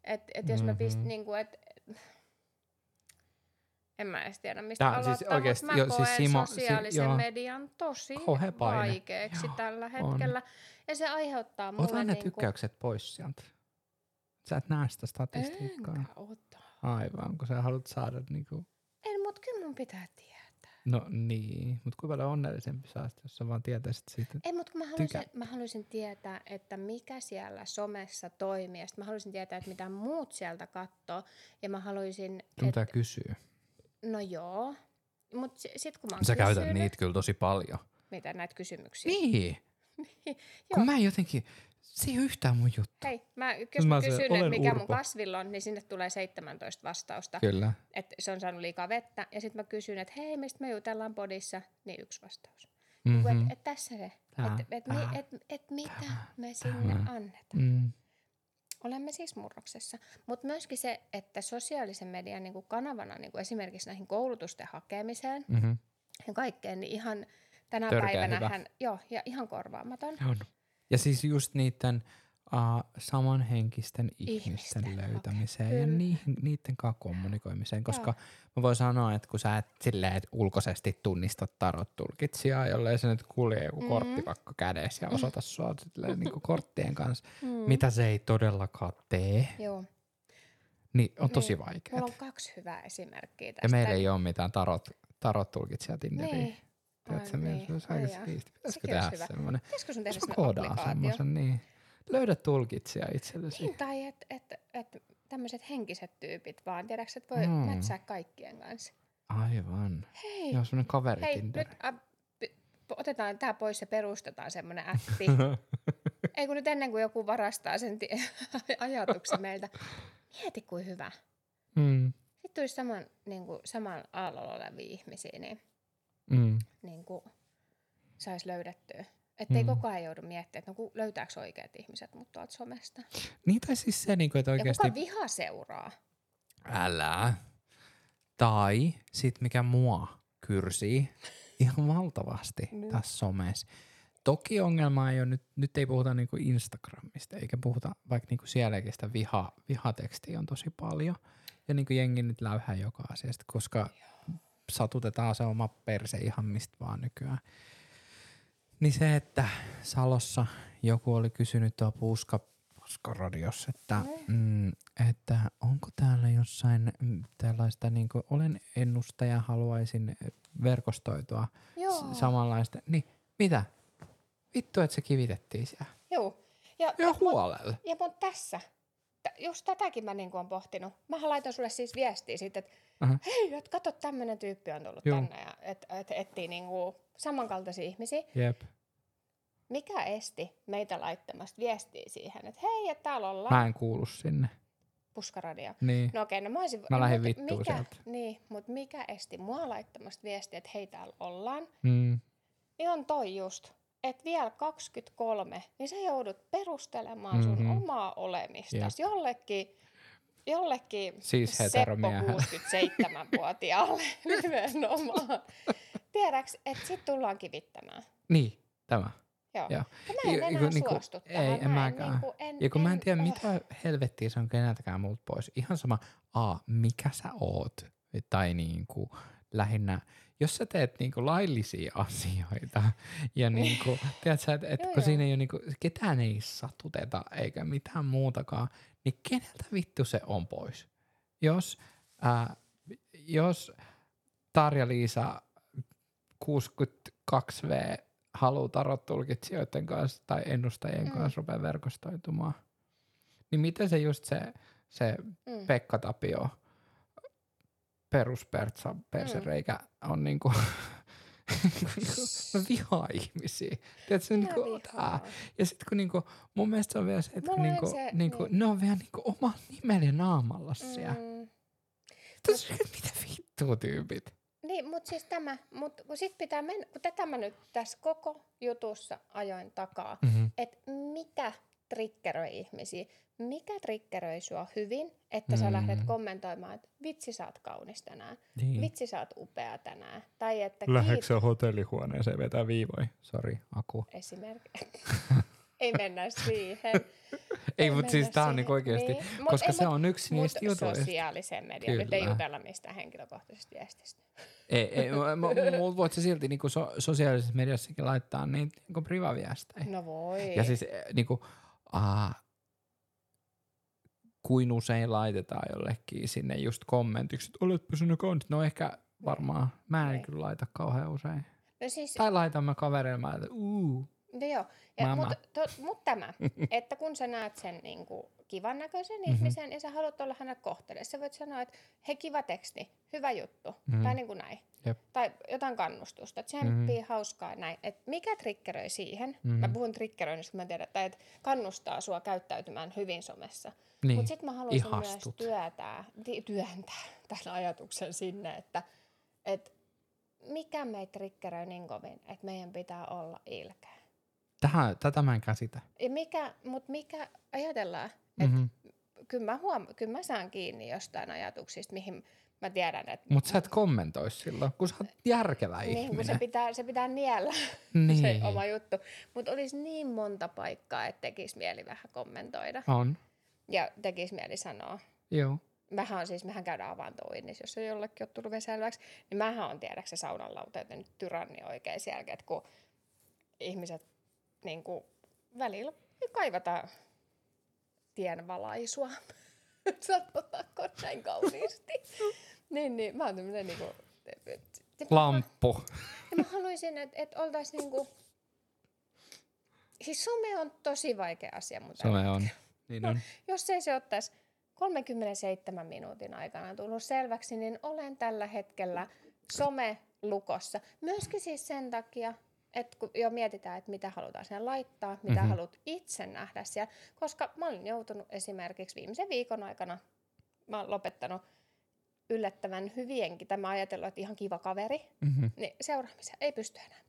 et, et jos mä pist, Mhm. niinku, et, en mä edes tiedä mistä Tää on siis aloittaa, oikeesti- mutta mä jo, siis koen Simo- si- sosiaalisen joo. median tosi Kauhea paine. vaikeaksi Joo, tällä on. hetkellä. Ja se aiheuttaa mulle Ota ne niinku, tykkäykset pois sieltä. Sä et näe sitä statistiikkaa. Enkä ota. Aivan, kun sä haluat saada niinku... En, mut kyllä mun pitää tietää. No niin, mutta kuinka paljon onnellisempi sä olisit, jos sä vaan tietäisit siitä. Ei, mutta kun mä haluaisin, Tykä- mä haluaisin tietää, että mikä siellä somessa toimii. Ja sit mä haluaisin tietää, että mitä muut sieltä katsoo. Ja mä haluaisin, Sun että kysyä. No joo. Mutta sitten kun mä oon Sä käytät kysynyt, niitä kyllä tosi paljon. mitä näitä kysymyksiä. Niin, Joo. kun mä jotenkin... Se ei ole yhtään mun juttu. Hei, mä, jos Mä mä se- kysyn, että mikä mun urpo. kasvilla on, niin sinne tulee 17 vastausta. Kyllä. Että se on saanut liikaa vettä. Ja sitten mä kysyn, että hei, mistä me jutellaan podissa, niin yksi vastaus. Mm-hmm. Mm-hmm. Että et tässä se. Tää, Että et, tää, et, et, et mitä tämä, me sinne tämä. annetaan. Mm. Olemme siis murroksessa. Mutta myöskin se, että sosiaalisen median niin kuin kanavana niin kuin esimerkiksi näihin koulutusten hakemiseen Mm-hmm. ja kaikkeen, niin ihan tänä Törkeä päivänä hyvä. hän, joo, ja ihan korvaamaton. On. Ja siis just niiden uh, samanhenkisten ihmisten, Ihmisten, löytämiseen okei, ja niihin, niiden kanssa kommunikoimiseen, koska mä voin sanoa, että kun sä et silleen, et ulkoisesti tunnista tarot-tulkitsijaa, jollei se nyt kulje joku Mhm. mm. korttipakko kädessä ja osoita sua silleen, niin korttien kanssa, Mm. mitä se ei todellakaan tee, Joo. niin on tosi Niin. vaikeaa. Mulla on kaksi hyvää esimerkkiä tästä. Ja meillä ei ole mitään tarot, tarot-tulkitsijaa Tinderiä. Niin. Tiedätkö, niin. se olisi Ai aika siisti. Pitäisikö tehdä semmoinen? Pitäisikö sun tehdä semmoinen semmoisen, niin. Löydä tulkitsija itsellesi. Niin, tai että et, et, tämmöiset henkiset tyypit vaan, tiedätkö, että voi Mm. mätsää kaikkien kanssa. Aivan. Hei, Joo, semmoinen kaveri hei, Tinder. nyt a, otetaan tää pois ja perustetaan semmoinen appi. Ei kun nyt ennen kuin joku varastaa sen ti- ajatuksen meiltä. Mieti kuin hyvä. mm, Sitten tulisi saman, niin kuin, saman aallolla olevia ihmisiä, niin, mm. niin kuin, saisi löydettyä. Että ei Mm. koko ajan joudu miettimään, että no, löytääkö oikeat ihmiset mut tuolta somesta. Niin tai siis se, niinku, että Ja oikeasti kuka viha seuraa? älä. Tai sit mikä mua kyrsii ihan valtavasti Niin. tässä somessa. Toki ongelma ei ole nyt, nyt ei puhuta niinku Instagramista, eikä puhuta, vaikka niinku sielläkin sitä viha, vihatekstiä on tosi paljon. Ja niinku jengi nyt läyhää joka asiasta, koska satutetaan se oma perse ihan mistä vaan nykyään. Niin se, että Salossa joku oli kysynyt tuo Puska, Puskaradiossa, että, mm, että onko täällä jossain mm, tällaista, niin kuin, olen ennustaja, haluaisin verkostoitua Joo. s- samanlaista. Niin, mitä? Vittu, että se kivitettiin siellä. Joo. Ja, Ja huolella. ja mut tässä, t- just tätäkin mä niinku on pohtinut. Mä laitan sulle siis viestiä siitä, että Aha. hei, et kato, tämmönen tyyppi on tullut Joo. tänne ja et, et, etsii niinku samankaltaisia ihmisiä. Jep. Mikä esti meitä laittamasta viestiä siihen, että hei, että täällä ollaan Mä en kuulu sinne. puskaradio. Niin. No okei, no mä olisin... Mä lähdin vittuun mikä, sieltä. Niin, mutta mikä esti mua laittamasta viestiä, että hei, täällä ollaan? Mm. Niin on toi just, että vielä 23, niin sä joudut perustelemaan sun Mhm. omaa olemistasi jollekin, jollekin Siis Seppo heteromiehelle. 67-vuotiaalle nimenomaan. Tiedäks, että sit tullaan kivittämään. Niin, tämä. Joo. Joo. Ja mä en enää kun niinku- suostu ei, tähän. en mä mäkään. Niinku, en, Ja kun mä en tiedä, oh. mitä helvettiä se on keneltäkään multa pois. Ihan sama, a, mikä sä oot. Tai niinku, lähinnä, jos sä teet niinku laillisia asioita ja niinku, tiedät sä, että et, kun siinä ei ole niinku, ketään ei satuteta eikä mitään muutakaan, niin keneltä vittu se on pois? Jos, ää, jos Tarja-Liisa 62V haluaa tarot-tulkitsijoiden kanssa tai ennustajien Mm. kanssa rupeaa verkostoitumaan, niin miten se just se se Mm. Pekka Tapio peruspertsa persereikä on niinku mä vihaan ihmisiä. Tiedätkö, Minä niinku, vihaan. Ja sitten kun niinku, mun mielestä se on vielä se, että kun niinku, se- niinku, niin. ne on vielä niinku oma nimellä naamalla siellä. Mm. Mm. Tos, mitä vittua tyypit? Niin, mutta siis tämä, mutta kun sit pitää mennä, kun tätä mä nyt tässä koko jutussa ajoin takaa, Mm-hmm. että mikä triggeröi ihmisiä, mikä triggeröi sua hyvin, että sä Mm. lähdet kommentoimaan, että vitsi sä oot kaunis tänään, Niin. vitsi sä oot upea tänään, tai että Lähdekö kiit se hotellihuoneeseen vetää viivoja? Sori, Aku. esimerkiksi. ei mennä siihen. Ei, mutta siis tää on niinku oikeesti, Niin, mut koska ei, se mut- on yksi Mut niistä jutuista. sosiaalisen median, nyt ei Kyllä. jutella mistään henkilökohtaisesta viestistä. Ei, ei, mutta voit sä silti niinku so, sosiaalisessa mediassakin laittaa niitä niinku privaviestejä. No voi. Ja siis eh, niinku, uh, kuin usein laitetaan jollekin sinne just kommentiksi, että oletpa sinä kaunis. No ehkä varmaan, mä en Niin. kyllä laita kauhean usein. no siis, Tai laitan mä kavereille, mä laitan, uu. No joo, ja, mutta mut tämä, että kun sä näet sen niin kuin, kivan näköisen Mhm. ihmisen ja sä haluat olla hänelle kohteelle, sä voit sanoa, että hei kiva teksti, hyvä juttu, Mhm. tai niin kuin näin. Jep. Tai jotain kannustusta, tsemppii, hauskaa ja näin. Et mikä triggeröi siihen, Mhm. mä puhun triggeröinnistä, kun mä tiedän, että et kannustaa sua käyttäytymään hyvin somessa. Niin, Mutta sitten mä haluaisin ihastut. myös työtää, työntää tämän ajatuksen sinne, että et mikä meitä triggeröi niin kovin, että meidän pitää olla ilkeä. Tähän, tätä mä en käsitä. Ja mikä, mut mikä, ajatellaan, Mm-hmm. kyllä mä, huom- kyllä mä saan kiinni jostain ajatuksista, mihin mä tiedän, että Mutta sä et kommentois silloin, kun sä oot järkevä niin, kun se ihminen. pitää, se pitää niellä Niin, se oma juttu. Mutta olisi niin monta paikkaa, että tekisi mieli vähän kommentoida. on. Ja tekisi mieli sanoa. Joo. Mähän on siis, mehän käydään avantoinnissa, jos on jollekin ole tullut vielä selväksi, niin mähän on tiedäksä se saunanlauta, joten nyt tyranni oikein sen jälkeen, että kun ihmiset niin kuin, välillä kaivataan tienvalaisua, sanotaanko näin kauniisti. niin, niin, mä oon tämmönen niinku, Lamppu. ja mä haluaisin, että et oltaisiin niinku, siis some on tosi vaikea asia, mutta Some on. Niin on. jos ei se ottaisi 37 minuutin aikana tullut selväksi, niin olen tällä hetkellä some-lukossa. Myöskin siis sen takia, että kun jo mietitään, että mitä halutaan sinne laittaa, mitä Mhm. mm-hmm. haluat itse nähdä siellä. Koska mä olin joutunut esimerkiksi viimeisen viikon aikana, mä oon lopettanut yllättävän hyvienkin, tämä ajatellut, että ihan kiva kaveri, Mm-hmm. niin seuraamiseen ei pysty enää.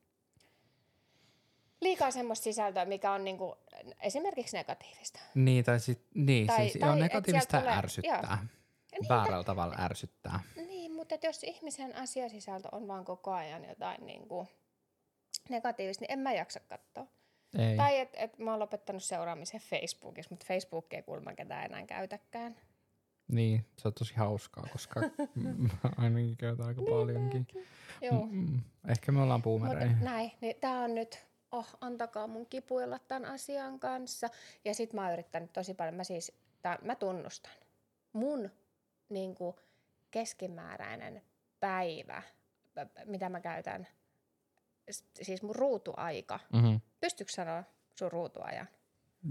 Liikaa semmoista sisältöä, mikä on niinku esimerkiksi negatiivista. Niin, tai, sit, niin Tai- siis tai joo, et negatiivista tulee- ärsyttää. Niin, Väärällä tavalla ärsyttää. Niin, mutta jos ihmisen asiasisältö on vaan koko ajan jotain niin kuin negatiivista, niin en mä jaksa katsoa. Ei. Tai että et mä oon lopettanut seuraamisen Facebookissa, mutta Facebook ei kuulemma ketään enää käytäkään. Niin, se on tosi hauskaa, koska mä ainakin käytän aika paljonkin. Joo, Mm, ehkä me ollaan puumereja. näin, niin tää on nyt, oh, antakaa mun kipuilla tämän asian kanssa. Ja sit mä oon yrittänyt tosi paljon, mä siis, tää, mä tunnustan, mun niin kuin, keskimääräinen päivä, mitä mä käytän, siis mun ruutuaika, Mm-hmm. Pystytkö sanoa sun ruutuajan?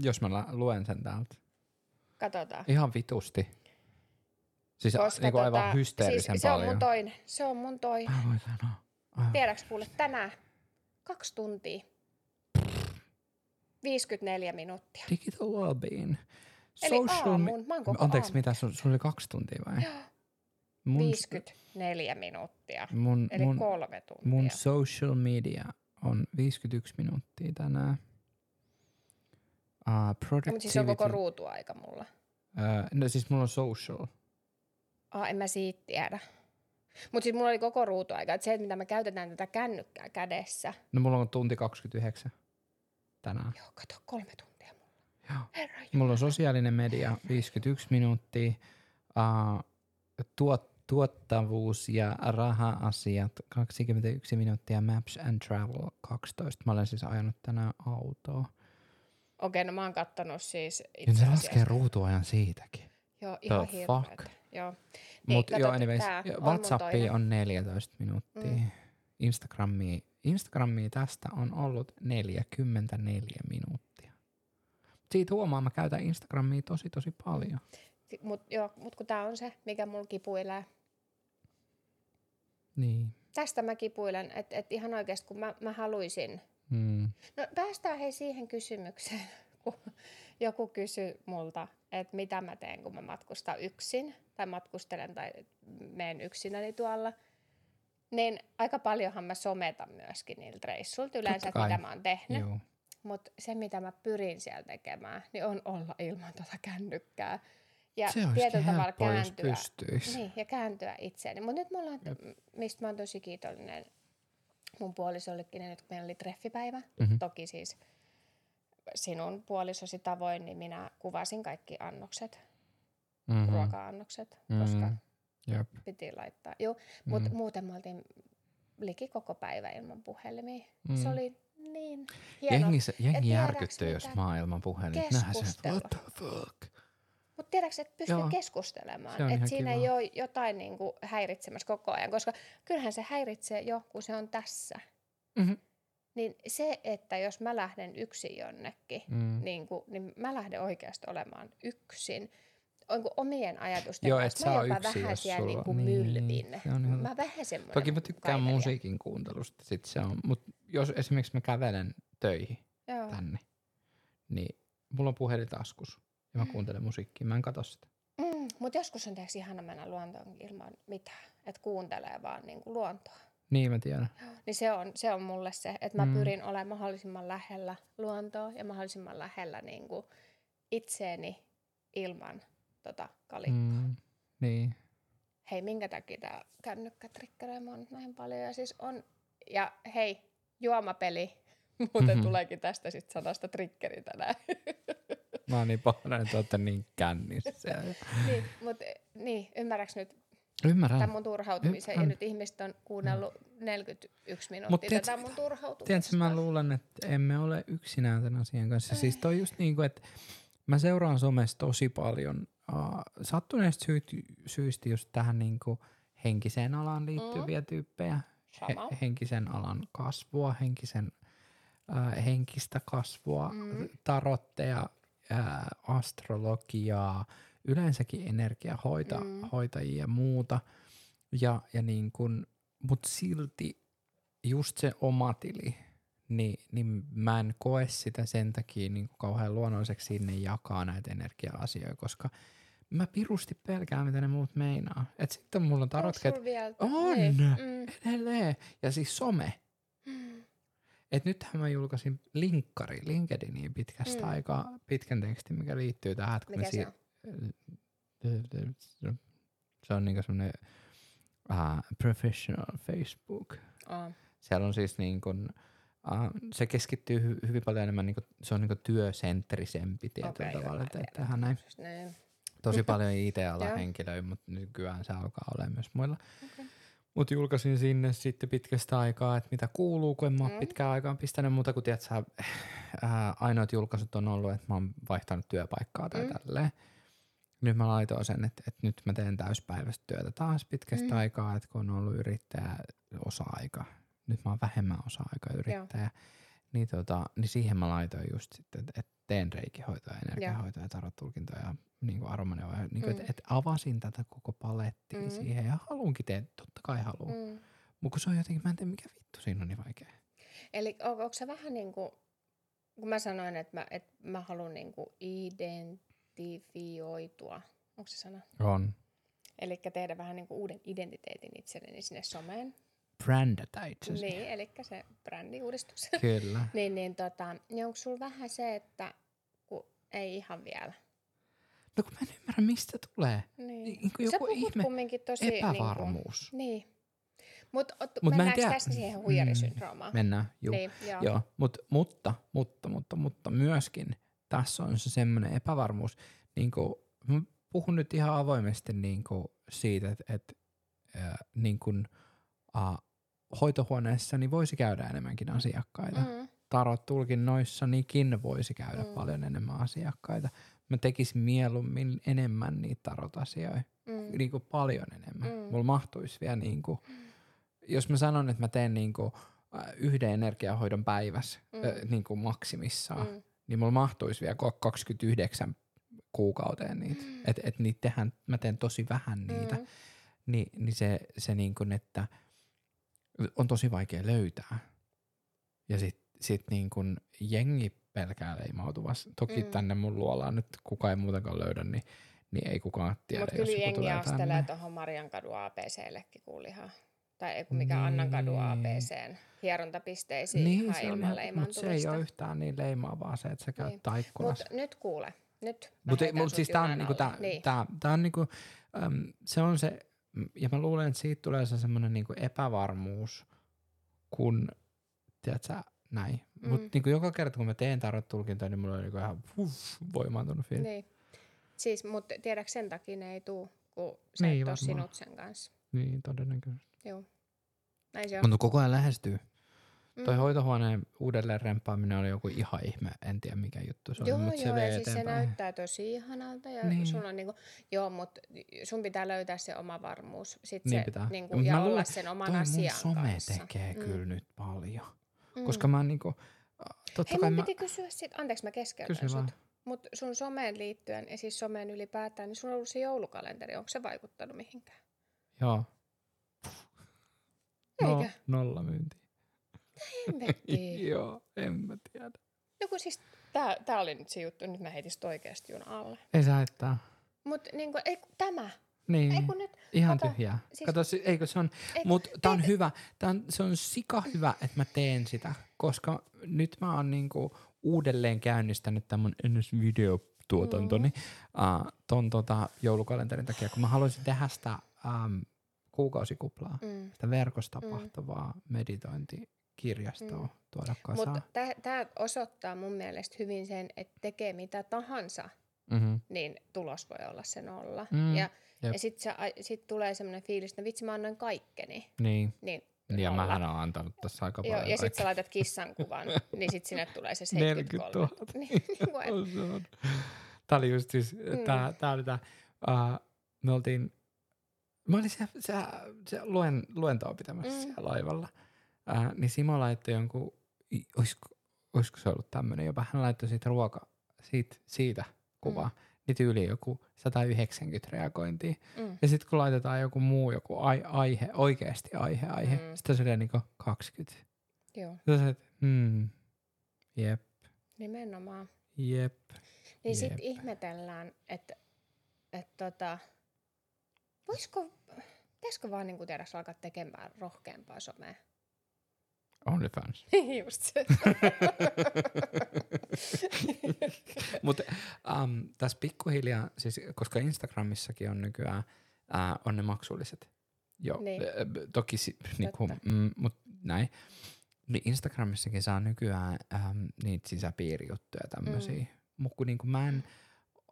Jos mä luen sen täältä. Katsotaan. Ihan vitusti. Siis Koska niinku aivan tota, hysteerisen siis se on paljon. mun toinen. Se on mun toinen. Mä voin sanoa. Aivan. Tiedäks kuule tänään kaksi tuntia. 54 minuuttia. Digital wellbeing. Eli me- aamun. Mä oon koko Anteeksi, aamun. mitä? Sun, sun oli kaksi tuntia vai? Joo. Mun, 54 minuuttia. mun, Eli mun, kolme tuntia. mun social media on 51 minuuttia tänään. Uh, productivity. Mutta siis on koko ruutuaika mulla. uh, no siis mulla on social. Ah, en mä siitä tiedä. Mutta siis mulla oli koko ruutuaika. Et se, että mitä me käytetään tätä kännykkää kädessä. No mulla on tunti 29 tänään. Joo, kato, kolme tuntia mulla. Joo. Herra Mulla on sosiaalinen media 51 minuuttia, uh, tuot, tuottavuus ja raha-asiat 21 minuuttia, maps and travel 12. Mä olen siis ajanut tänään autoa. Okei, no mä oon kattonut siis Ja itse se asiassa. laskee ruutuajan siitäkin. Joo, ihan The fuck? Joo. Mutta kato, joo, anyways, WhatsAppi on 14 minuuttia. Mm. Instagrammi, Instagrammi tästä on ollut 44 minuuttia. Siitä huomaa, mä käytän Instagramia tosi tosi paljon. Mutta mut kun tämä on se, mikä mulla kipuilee. Niin. Tästä mä kipuilen, että et ihan oikeasti kun mä, mä haluaisin. Mm. No päästään hei siihen kysymykseen, kun joku kysyy multa, että mitä mä teen, kun mä matkustan yksin tai matkustelen tai menen yksinäni tuolla. Niin aika paljonhan mä sometan myöskin niiltä reissuilta yleensä, että mitä mä oon tehnyt. Joo. Mutta se, mitä mä pyrin siellä tekemään, niin on olla ilman tuota kännykkää. Ja se tietyllä tavalla kääntyä. pystyisi. Niin, ja kääntyä itseäni. Mutta nyt mulla on, mistä mä oon tosi kiitollinen mun puolisollekin, nyt kun meillä oli treffipäivä, Mhm. toki siis sinun puolisosi tavoin, niin minä kuvasin kaikki annokset, Mhm. ruoka-annokset, Mhm. koska Jep. piti laittaa. Joo, mutta Mm. muuten me oltiin liki koko päivä ilman puhelimia. Mm. Se oli niin hieno. Jengi, jengi järkyttyy, jos mitä maailman puhelin. Nähdään se, what the fuck. Mutta tiedätkö, että pystyy Joo. keskustelemaan. Että siinä kiva. ei ole jotain niinku häiritsemässä koko ajan, koska kyllähän se häiritsee jo, kun se on tässä. Mhm. Niin se, että jos mä lähden yksin jonnekin, Mm. niin, kuin, niin mä lähden oikeasti olemaan yksin. On kuin omien ajatusten Joo, kanssa. Mä jopa yksin, vähän siellä sulla- niin kuin niin, mylvin. se on ihan Mä vähän semmoinen Toki mä tykkään kaitelija. musiikin kuuntelusta, sit se on, mut jos esimerkiksi mä kävelen töihin Joo. tänne, niin mulla on puhelin taskus ja mä kuuntelen musiikkia, mä en katso sitä. Mm, Mutta joskus on tietysti ihana mennä luontoon ilman mitään. Että kuuntelee vaan niin kuin luontoa. Niin mä tiedän. Niin se on, se on mulle se, että mä Mm. pyrin olemaan mahdollisimman lähellä luontoa ja mahdollisimman lähellä niin kuin itseeni ilman tota kalikkaa. Mm. Niin. Hei, minkä takia tämä kännykkä trikkeröi mua nyt näin paljon? Ja siis on, ja hei, juomapeli. Muuten Mhm. mm-hmm. tuleekin tästä sit sanasta triggeri tänään. Mä oon niin pahoillani, että olette niin kännissä. niin, mutta niin, ymmärräks nyt Ymmärrän. tämän mun turhautumisen? Ja Ymmärrän. nyt ihmiset on kuunnellut 41 Mut minuuttia tiedätkö tätä mun turhautumista. Tiedätkö, mä luulen, että emme ole yksinään tämän asian kanssa. Siis toi just niin kuin, että mä seuraan somessa tosi paljon uh, sattuneista syyt, syistä just tähän niin kuin henkiseen alaan liittyviä mm. tyyppejä. Sama. henkisen alan kasvua, henkisen, uh, henkistä kasvua, Mm. tarotteja, uh, astrologiaa, yleensäkin energiahoitajia Mm. ja muuta. Ja, ja niin kun, mut silti just se oma tili, niin, niin mä en koe sitä sen takia niin kauhean luonnolliseksi sinne jakaa näitä energia-asioita, koska mä pirusti pelkään, mitä ne muut meinaa. Et sitten mulla on tarot, Onko sulla vielä? On! Niin. Mm. edelleen. Ja siis some. Et nythän mä julkaisin linkkari LinkedIniin pitkästä Mm. aikaa, pitkän tekstin, mikä liittyy tähän. kun Mikä me se on? Se on niinku semmoinen uh, professional Facebook. Oh. Siellä on siis niin kuin, uh, se keskittyy hy- hyvin paljon enemmän, niin kuin, se on niin kuin työsentrisempi tietyllä okay, tavalla. Että, tähän näin Niin. tosi paljon. IT-alan henkilöitä, mutta nykyään se alkaa olemaan myös muilla. Okay. Mutta julkaisin sinne sitten pitkästä aikaa, että mitä kuuluu, kun en mä mm. Pitkään aikaan pistänyt muuta kuin, tiedät, sä, ää, ainoat julkaisut on ollut, että mä oon vaihtanut työpaikkaa tai mm. Tälleen. Nyt mä laitoin sen, että, että nyt mä teen täyspäiväistä työtä taas pitkästä mm. Aikaa, että kun on ollut yrittäjä osa-aika, nyt mä oon vähemmän osa-aika yrittäjä, niin, tota, niin siihen mä laitoin just sitten, että, että teen reikihoitoa, energiahoitoa ja tarot-tulkintoja ja niin kuin aromaneuvoja, niin kuin, Mm. että, että avasin tätä koko palettia Mm. siihen ja haluunkin tehdä, totta kai haluun. Mm. Mm. Mutta kun se on jotenkin, mä en tiedä mikä vittu siinä on niin vaikea. Eli on, onko se vähän niin kuin, kun mä sanoin, että mä, että mä haluan niin kuin identifioitua, onko se sana? On. Eli tehdä vähän niin kuin uuden identiteetin itselleni sinne someen. Brändätä itse asiassa. Niin, eli se brändiuudistus. Kyllä. niin, niin, tota, niin onko sulla vähän se, että kun ei ihan vielä? No kun mä en ymmärrä, mistä tulee. Niin. Niin kuin Sä joku puhut ihme kumminkin tosi... epävarmuus. Niin. niin. Mutta Mut mä en mennäänkö tiedä- tästä siihen huijarisyndroomaan? Mennään, juu. Niin, joo. Joo, mut, mutta, mutta, mutta, mutta myöskin tässä on se semmoinen epävarmuus. Niin kuin, mä puhun nyt ihan avoimesti niin kuin siitä, että, että äh, niin kuin, äh, hoitohuoneessa niin voisi käydä enemmänkin asiakkaita. Mm. Mm. Tarot-tulkinnoissanikin voisi käydä mm. Mm. paljon enemmän asiakkaita. Mä tekisin mieluummin enemmän niitä tarot-asioita, Mm. niin kuin paljon enemmän. Mm. Mm. Mulla mahtuisi vielä niin kuin, jos mä sanon, että mä teen niin kuin, äh, yhden energiahoidon päivässä mm. Mm. äh, niin kuin maksimissaan, mm. Mm. niin mulla mahtuisi vielä ko- 29 kuukauteen niitä. Mm. Että et niitä tehdään, mä teen tosi vähän niitä. Mm. Ni, niin se, se niin kuin, että on tosi vaikea löytää. Ja sit, sit niin kuin jengi pelkää leimautuvassa. Toki mm. tänne mun luolaan nyt kukaan ei muutenkaan löydä, niin, niin ei kukaan tiedä, Mutta kyllä jengi astelee tuohon Mariankadun ABCllekin kuulihan. Tai ei mikä niin. Annankadun ABCn hierontapisteisiin niin, ihan se on, ilman se ei ole yhtään niin leimaavaa se, että sä käyt niin. taikkunassa. Mutta nyt kuule, nyt Mutta mut siis tämä on, niinku, tää, niin. tää, tää on niinku, äm, se on se, ja mä luulen, että siitä tulee se semmoinen niinku epävarmuus, kun, tiedätkö, näin. Mm. Mutta niinku joka kerta, kun mä teen tarvitulkintoja, niin mulla on niinku ihan uff, voimaantunut fiilis. Niin. Siis, mutta tiedätkö sen takia ne ei tuu, kun sä niin, et sinut sen kanssa. Niin, todennäköisesti. Joo. Näin se on. Mutta koko ajan lähestyy. Mm. Toi hoitohuoneen uudelleen rempaaminen oli joku ihan ihme, en tiedä mikä juttu se on. Joo, mutta joo, se ja siis se näyttää tosi ihanalta ja niin. sun on niinku, joo, mutta sun pitää löytää se oma varmuus. Sit niin se, pitää. Niinku, ja, ja olla sen oman asian mun some kanssa. tekee mm. kyllä nyt paljon. Mm. Koska mä niinku, totta Hei, kai mun mä... piti kysyä sit, anteeksi mä keskeytän sut. Mutta sun someen liittyen ja siis someen ylipäätään, niin sun on ollut se joulukalenteri, onko se vaikuttanut mihinkään? Joo. No, Eikä? nolla myyntiä. Hemmettiin. Joo, en mä tiedä. No kun siis tää, tää oli nyt se juttu, nyt mä heitin oikeasti juna alle. Ei se haittaa. Mut niinku, ei, tämä. Niin, ei, kun nyt, ihan kato, tyhjää. Siis, kato, eikö se on, eikö, mut tää on ei, hyvä, tää on, se on sika hyvä, että mä teen sitä, koska nyt mä oon niinku uudelleen käynnistänyt tämän ns. videotuotantoni mm. uh, ton tota, joulukalenterin takia, kun mä haluaisin tehdä sitä um, kuukausikuplaa, mm. sitä verkossa tapahtuvaa mm. Meditointikirjastoa mm. tuoda kasaan. Mutta tämä osoittaa mun mielestä hyvin sen, että tekee mitä tahansa, mm-hmm. niin tulos voi olla se nolla. Mm. Ja, ja sitten sit tulee semmoinen fiilis, että no vitsi mä annoin kaikkeni. Niin. niin niin ja mähän olen antanut tässä aika paljon. Joo, ja sitten sä laitat kissan kuvan, niin sitten sinne tulee se 73. 40 000. Tämä oli just siis, mm. tää, tää oli tää, uh, me oltiin Mä olin siellä, siellä, siellä luen, luentoa pitämässä mm. siellä laivalla. Äh, niin Simo laittoi jonkun, olisiko, olisiko se ollut tämmöinen jopa, hän laittoi siitä ruoka, siitä, siitä kuvaa. Mm. Niin tyyli joku 190 reagointia. Mm. Ja sitten kun laitetaan joku muu, joku ai, aihe, oikeasti aihe, aihe, mm. sitten se oli niinku 20. Joo. Sitten että hmm, jep. Nimenomaan. Jep. Niin sitten ihmetellään, että et tota, voisiko Pitäisikö vaan niin tiedä alkaa tekemään rohkeampaa somea? OnlyFans. Just se. Mutta um, tässä pikkuhiljaa, siis, koska Instagramissakin on nykyään uh, on ne maksulliset. Joo, niin. äh, toki si, niinku, mm, mut näin. Niin Instagramissakin saa nykyään um, niitä sisäpiirijuttuja tämmöisiä. Mm. Mutta niinku mä en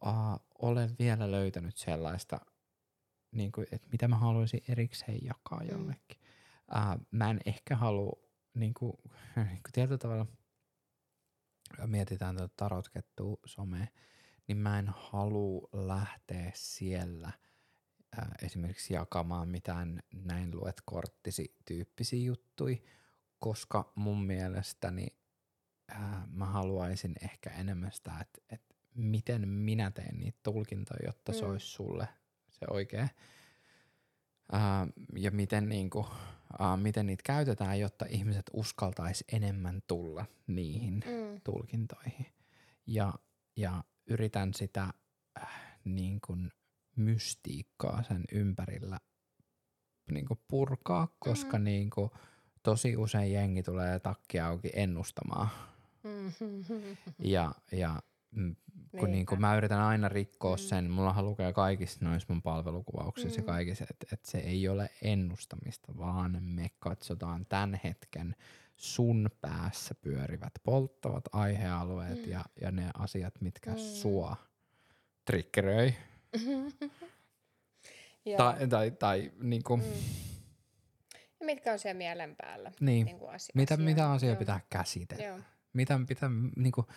uh, ole vielä löytänyt sellaista niin kuin, että mitä mä haluaisin erikseen jakaa mm. jollekin. Uh, mä en ehkä halua, niin kuin, niin kuin tietyllä tavalla, mietitään tuota tarotkettua somea, niin mä en halua lähteä siellä äh, esimerkiksi jakamaan mitään näin luet korttisi tyyppisiä juttuja, koska mun mielestäni äh, mä haluaisin ehkä enemmän sitä, että, että miten minä teen niitä tulkintoja, jotta mm. se olisi sulle se oikea. Uh, ja miten, niinku, uh, miten niitä käytetään, jotta ihmiset uskaltaisi enemmän tulla niihin mm. tulkintoihin. Ja, ja yritän sitä äh, niin kuin mystiikkaa sen ympärillä niin kuin purkaa, koska mm. niin kuin, tosi usein jengi tulee takki auki ennustamaan. Mm-hmm. Ja, ja kun niin kun mä yritän aina rikkoa mm. sen, mulla lukee kaikissa noissa mun palvelukuvauksissa mm. ja kaikissa, että et se ei ole ennustamista, vaan me katsotaan tämän hetken sun päässä pyörivät polttavat aihealueet mm. ja, ja ne asiat, mitkä mm. sua triggeröi. tai, tai, tai niin kuin, mm. Ja mitkä on siellä mielen päällä? Niin. niin asia, mitä, mitä asiaa pitää käsitellä? Joo. Mitä pitää, niin kuin,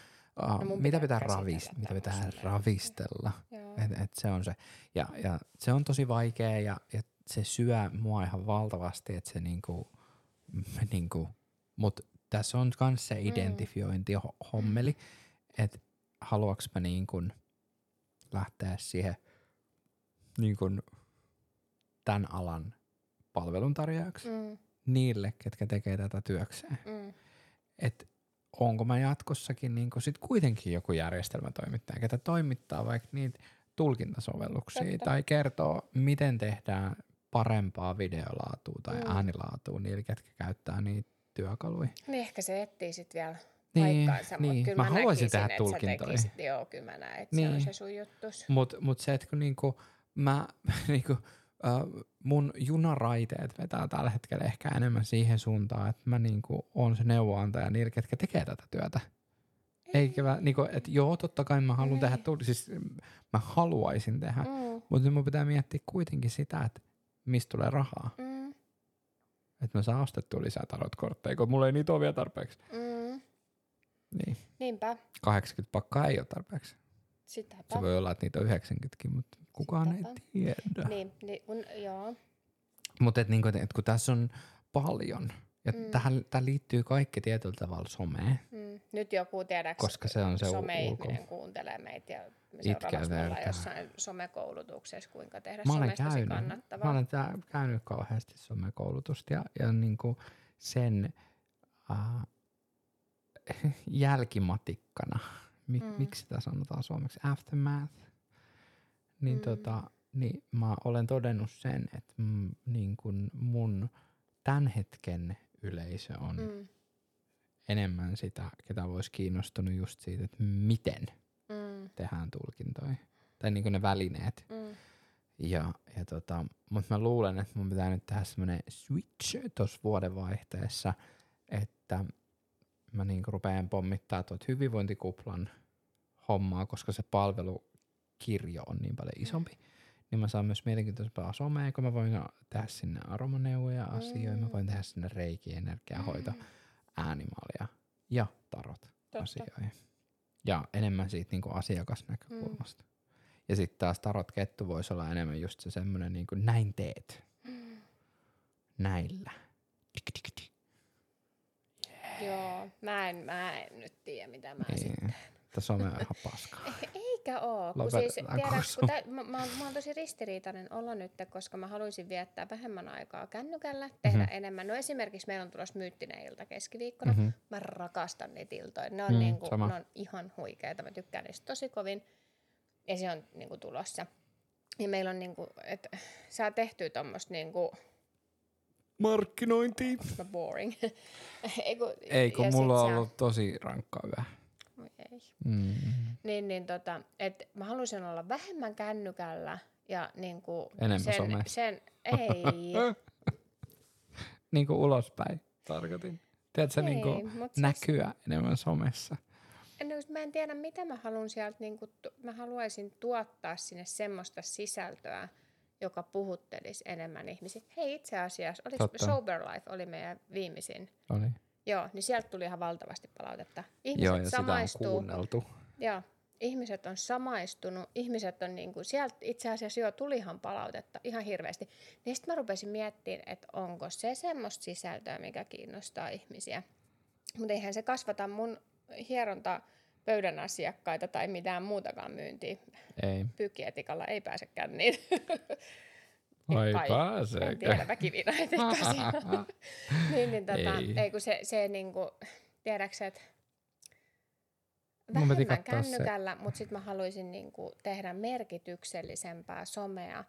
Uh, no mitä pitää, ravis, mitä pitää ravistella. Et, et se on se. Ja, ja se on tosi vaikea ja, ja se syö mua ihan valtavasti, että se niinku, niinku, mut tässä on myös se mm. identifiointi mm. hommeli, että haluaks mä niinku lähteä siihen niin kuin tämän alan palveluntarjoajaksi Mm, niille, ketkä tekee tätä työkseen. mm, Että onko mä jatkossakin niin sit kuitenkin joku järjestelmätoimittaja, ketä toimittaa vaikka niitä tulkintasovelluksia Totta. tai kertoo, miten tehdään parempaa videolaatua tai Mm. äänilaatua niille, ketkä käyttää niitä työkaluja. niin ehkä se etsii sitten vielä Niin, paikkaansa, mutta niin. kyllä Mä mä, haluaisin näkisin, tehdä että sä tulkintoja. tekisit, joo, kyllä mä näen, että se on Niin. se sun juttus. Mutta mut se, että kun niinku, mä niinku, mun junaraiteet vetää tällä hetkellä ehkä enemmän siihen suuntaan, että mä niinku on se neuvoantaja niille, ketkä tekee tätä työtä. Eikä mä, niinku, että joo, totta kai mä haluan tehdä, siis mä haluaisin tehdä, mm. Mm, mutta mun pitää miettiä kuitenkin sitä, että mistä tulee rahaa. mm, Että mä saan ostettua lisää tarotkortteja, kun mulla ei niitä ole vielä tarpeeksi. mm. Niin, Niinpä, 80 pakkaa ei ole tarpeeksi. sitäpä. Se voi olla, että niitä on 90kin, mutta kukaan ei tiedä. Niin, niin kun, joo. Mutta et niinku, et kun tässä on paljon, ja Mm. tähän, tähän liittyy kaikki tietyllä tavalla someen, Mm. Nyt joku, tiedäks, koska se on se some-ihminen ulko. kuuntelee meitä ja me seuraavaksi me ollaan vertaa. jossain somekoulutuksessa, kuinka tehdä Mä olen somesta se käynyt, kannattavaa. mä olen tää, käynyt kauheasti somekoulutusta ja, ja niinku sen äh, jälkimatikkana, Mik, mm. miksi sitä sanotaan suomeksi, aftermath, niin, Mm. tota, niin mä olen todennut sen, että mm, niin kun mun tämän hetken yleisö on mm. Mm. enemmän sitä, ketä voisi kiinnostunut just siitä, että miten Mm. tehdään tulkintoja. Tai niin ne välineet. Mm. Ja, ja tota, mutta mä luulen, että mun pitää nyt tehdä semmoinen switch tuossa vuodenvaihteessa, että mä niin rupean pommittaa tuot hyvinvointikuplan hommaa, koska se palvelukirjo on niin paljon isompi. Niin mä saan myös mielenkiintoisempaa somea, kun mä voin tehdä sinne aromaneuvoja asioita, mä Mm. voin tehdä sinne reiki, energiahoito, Mm. äänimalja ja tarot Totta. asioihin. Ja enemmän siitä niinku asiakasnäkökulmasta. Mm. Ja sitten taas tarot kettu voisi olla enemmän just se semmoinen niinku näin teet, Mm. näillä. Tik, tik, tik. Joo, mä en, mä en nyt tiedä, mitä mä sitten Niin. Tässä on ihan paskaa. Eikä oo. Kun siis, kursso. kun tä, mä, mä, mä oon tosi ristiriitainen olla nyt, koska mä haluaisin viettää vähemmän aikaa kännykällä, tehdä Mhm. enemmän. No esimerkiksi meillä on tulossa myyttinen ilta keskiviikkona. Mhm. Mä rakastan niitä iltoja. Ne on, Mm, niinku, sama. ne on ihan huikeita. Mä tykkään niistä tosi kovin. Ja se on niinku tulossa. Ja meillä on niinku, että saa tehtyä tommoista niinku, Markkinointi. mä boring. ei kun, Ei, kun ja mulla on ollut tosi rankkaa yö. Oi ei. Mm. Niin, niin tota, et mä haluaisin olla vähemmän kännykällä ja niinku Enemmän sen, somessa. sen, ei, niin kuin ulospäin tarkoitin. Tiedätkö, niin ei, kuin mut siis, näkyä enemmän somessa. en, just mä en tiedä mitä mä haluan sieltä, niinku, tu- mä haluaisin tuottaa sinne semmoista sisältöä, joka puhuttelisi enemmän ihmisiä. Hei itse asiassa, Totta. Sober Life oli meidän viimeisin. Oli. Joo, niin sieltä tuli ihan valtavasti palautetta. Ihmiset Joo, ja sitä on samaistuu. kuunneltu. Joo, ihmiset on samaistunut, ihmiset on niinku, sieltä itse asiassa jo tulihan palautetta ihan hirveästi. Niin sitten mä rupesin miettimään, että onko se semmoista sisältöä, mikä kiinnostaa ihmisiä. Mutta eihän se kasvata mun hieronta pöydän asiakkaita tai mitään muutakaan myyntiä. Ei. Pyykietikalla ei pääse känniin. Vai Kai. pääseekö? En tiedä, väkiviinaetikassa. niin, niin tota, ei. Ei. kun se, se niinku, tiedäksä, että Mun piti vähemmän katsoa se. kännykällä, mutta sitten mä haluaisin niinku tehdä merkityksellisempää somea.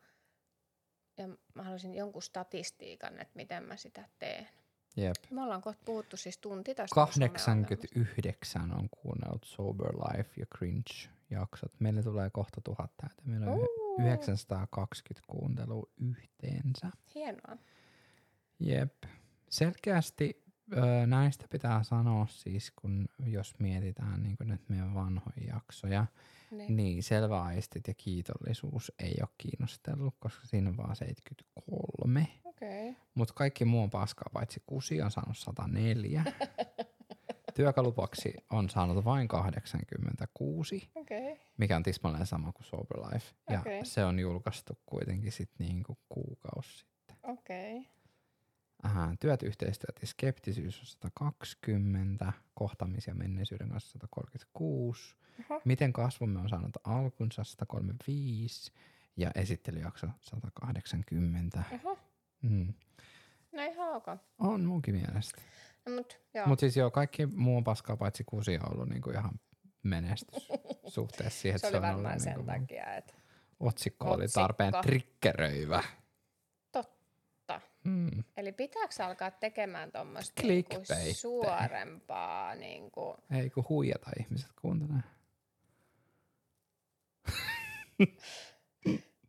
Ja mä haluaisin jonkun statistiikan, että miten mä sitä teen. Jep. Me ollaan kohta puhuttu siis tunti tästä. mun some-ongelmasta. 89 on kuunnellut Sober Life ja Cringe jaksot. Meille tulee kohta tuhat täytä. Meillä on Uu. 920 kuuntelua yhteensä. Hienoa. Jep. Selkeästi ö, näistä pitää sanoa siis, kun jos mietitään niin nyt meidän vanhoja jaksoja, Niin. niin selväaistit ja kiitollisuus ei ole kiinnostellut, koska siinä on vaan 73. Okei. Okay. Mutta kaikki muu on paskaa, paitsi kusi on saanut 104. Työkalupaksi on saanut vain 86, Okei. Okay. Mikä on tismalleen sama kuin Sober Life. Ja Okei. se on julkaistu kuitenkin sitten niinku kuukausi sitten. Okei. Okay. Aha, työt, yhteistyöt ja skeptisyys on 120, kohtaamis- ja menneisyyden kanssa 136, Oho. Miten kasvumme on saanut alkunsa 135 ja esittelyjakso 180. Oho. Mm. No ihan ok. On munkin mielestä. No, mut. Mutta siis joo, kaikki muu on paskaa, paitsi kusi on ollut niinku ihan menestys suhteessa siihen, se oli se on ollut varmaan sen niinku, takia, että otsikko oli tarpeen triggeröivä. Totta. Mm. Eli pitääkö alkaa tekemään tuommoista niinku suorempaa niinku, Ei kun huijata ihmiset kuuntelee.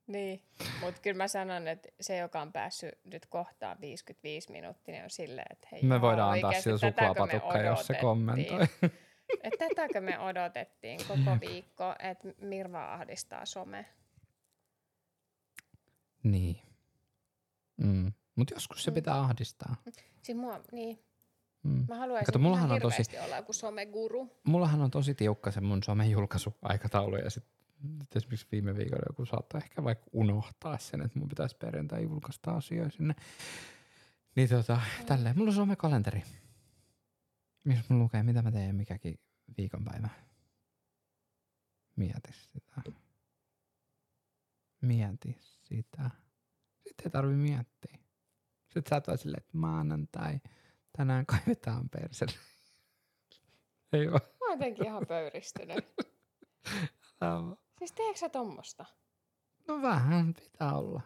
Niin, mutta kyllä mä sanon, että se, joka on päässyt nyt kohtaan 55 minuuttia, niin on silleen, että hei, Me voidaan antaa me suklaapatukka, jos se kommentoi. Että tätäkö me odotettiin koko viikko, että Mirva ahdistaa some. Niin. Mm. Mutta joskus se Mm. pitää ahdistaa. Siis mua, niin, Mm. mä haluaisin Kato, mullahan ihan on tosi- olla joku someguru. Mullahan on tosi tiukka se mun somen julkaisuaikataulu ja sit nyt esimerkiksi viime viikolla joku saattoi ehkä vaikka unohtaa sen, että mun pitäisi perjantai julkaista asioita sinne. Niin tota, tälleen. Mulla on somekalenteri, missä mulla lukee, mitä mä teen mikäkin viikonpäivä. Mieti sitä. Mieti sitä. Sitten ei tarvi miettiä. Sitten sä et ole silleen, että maanantai, tänään kaivetaan perselle. Ei oo. Mä oon jotenkin ihan pöyristynyt. Siis teekö sä tommosta? No vähän pitää olla.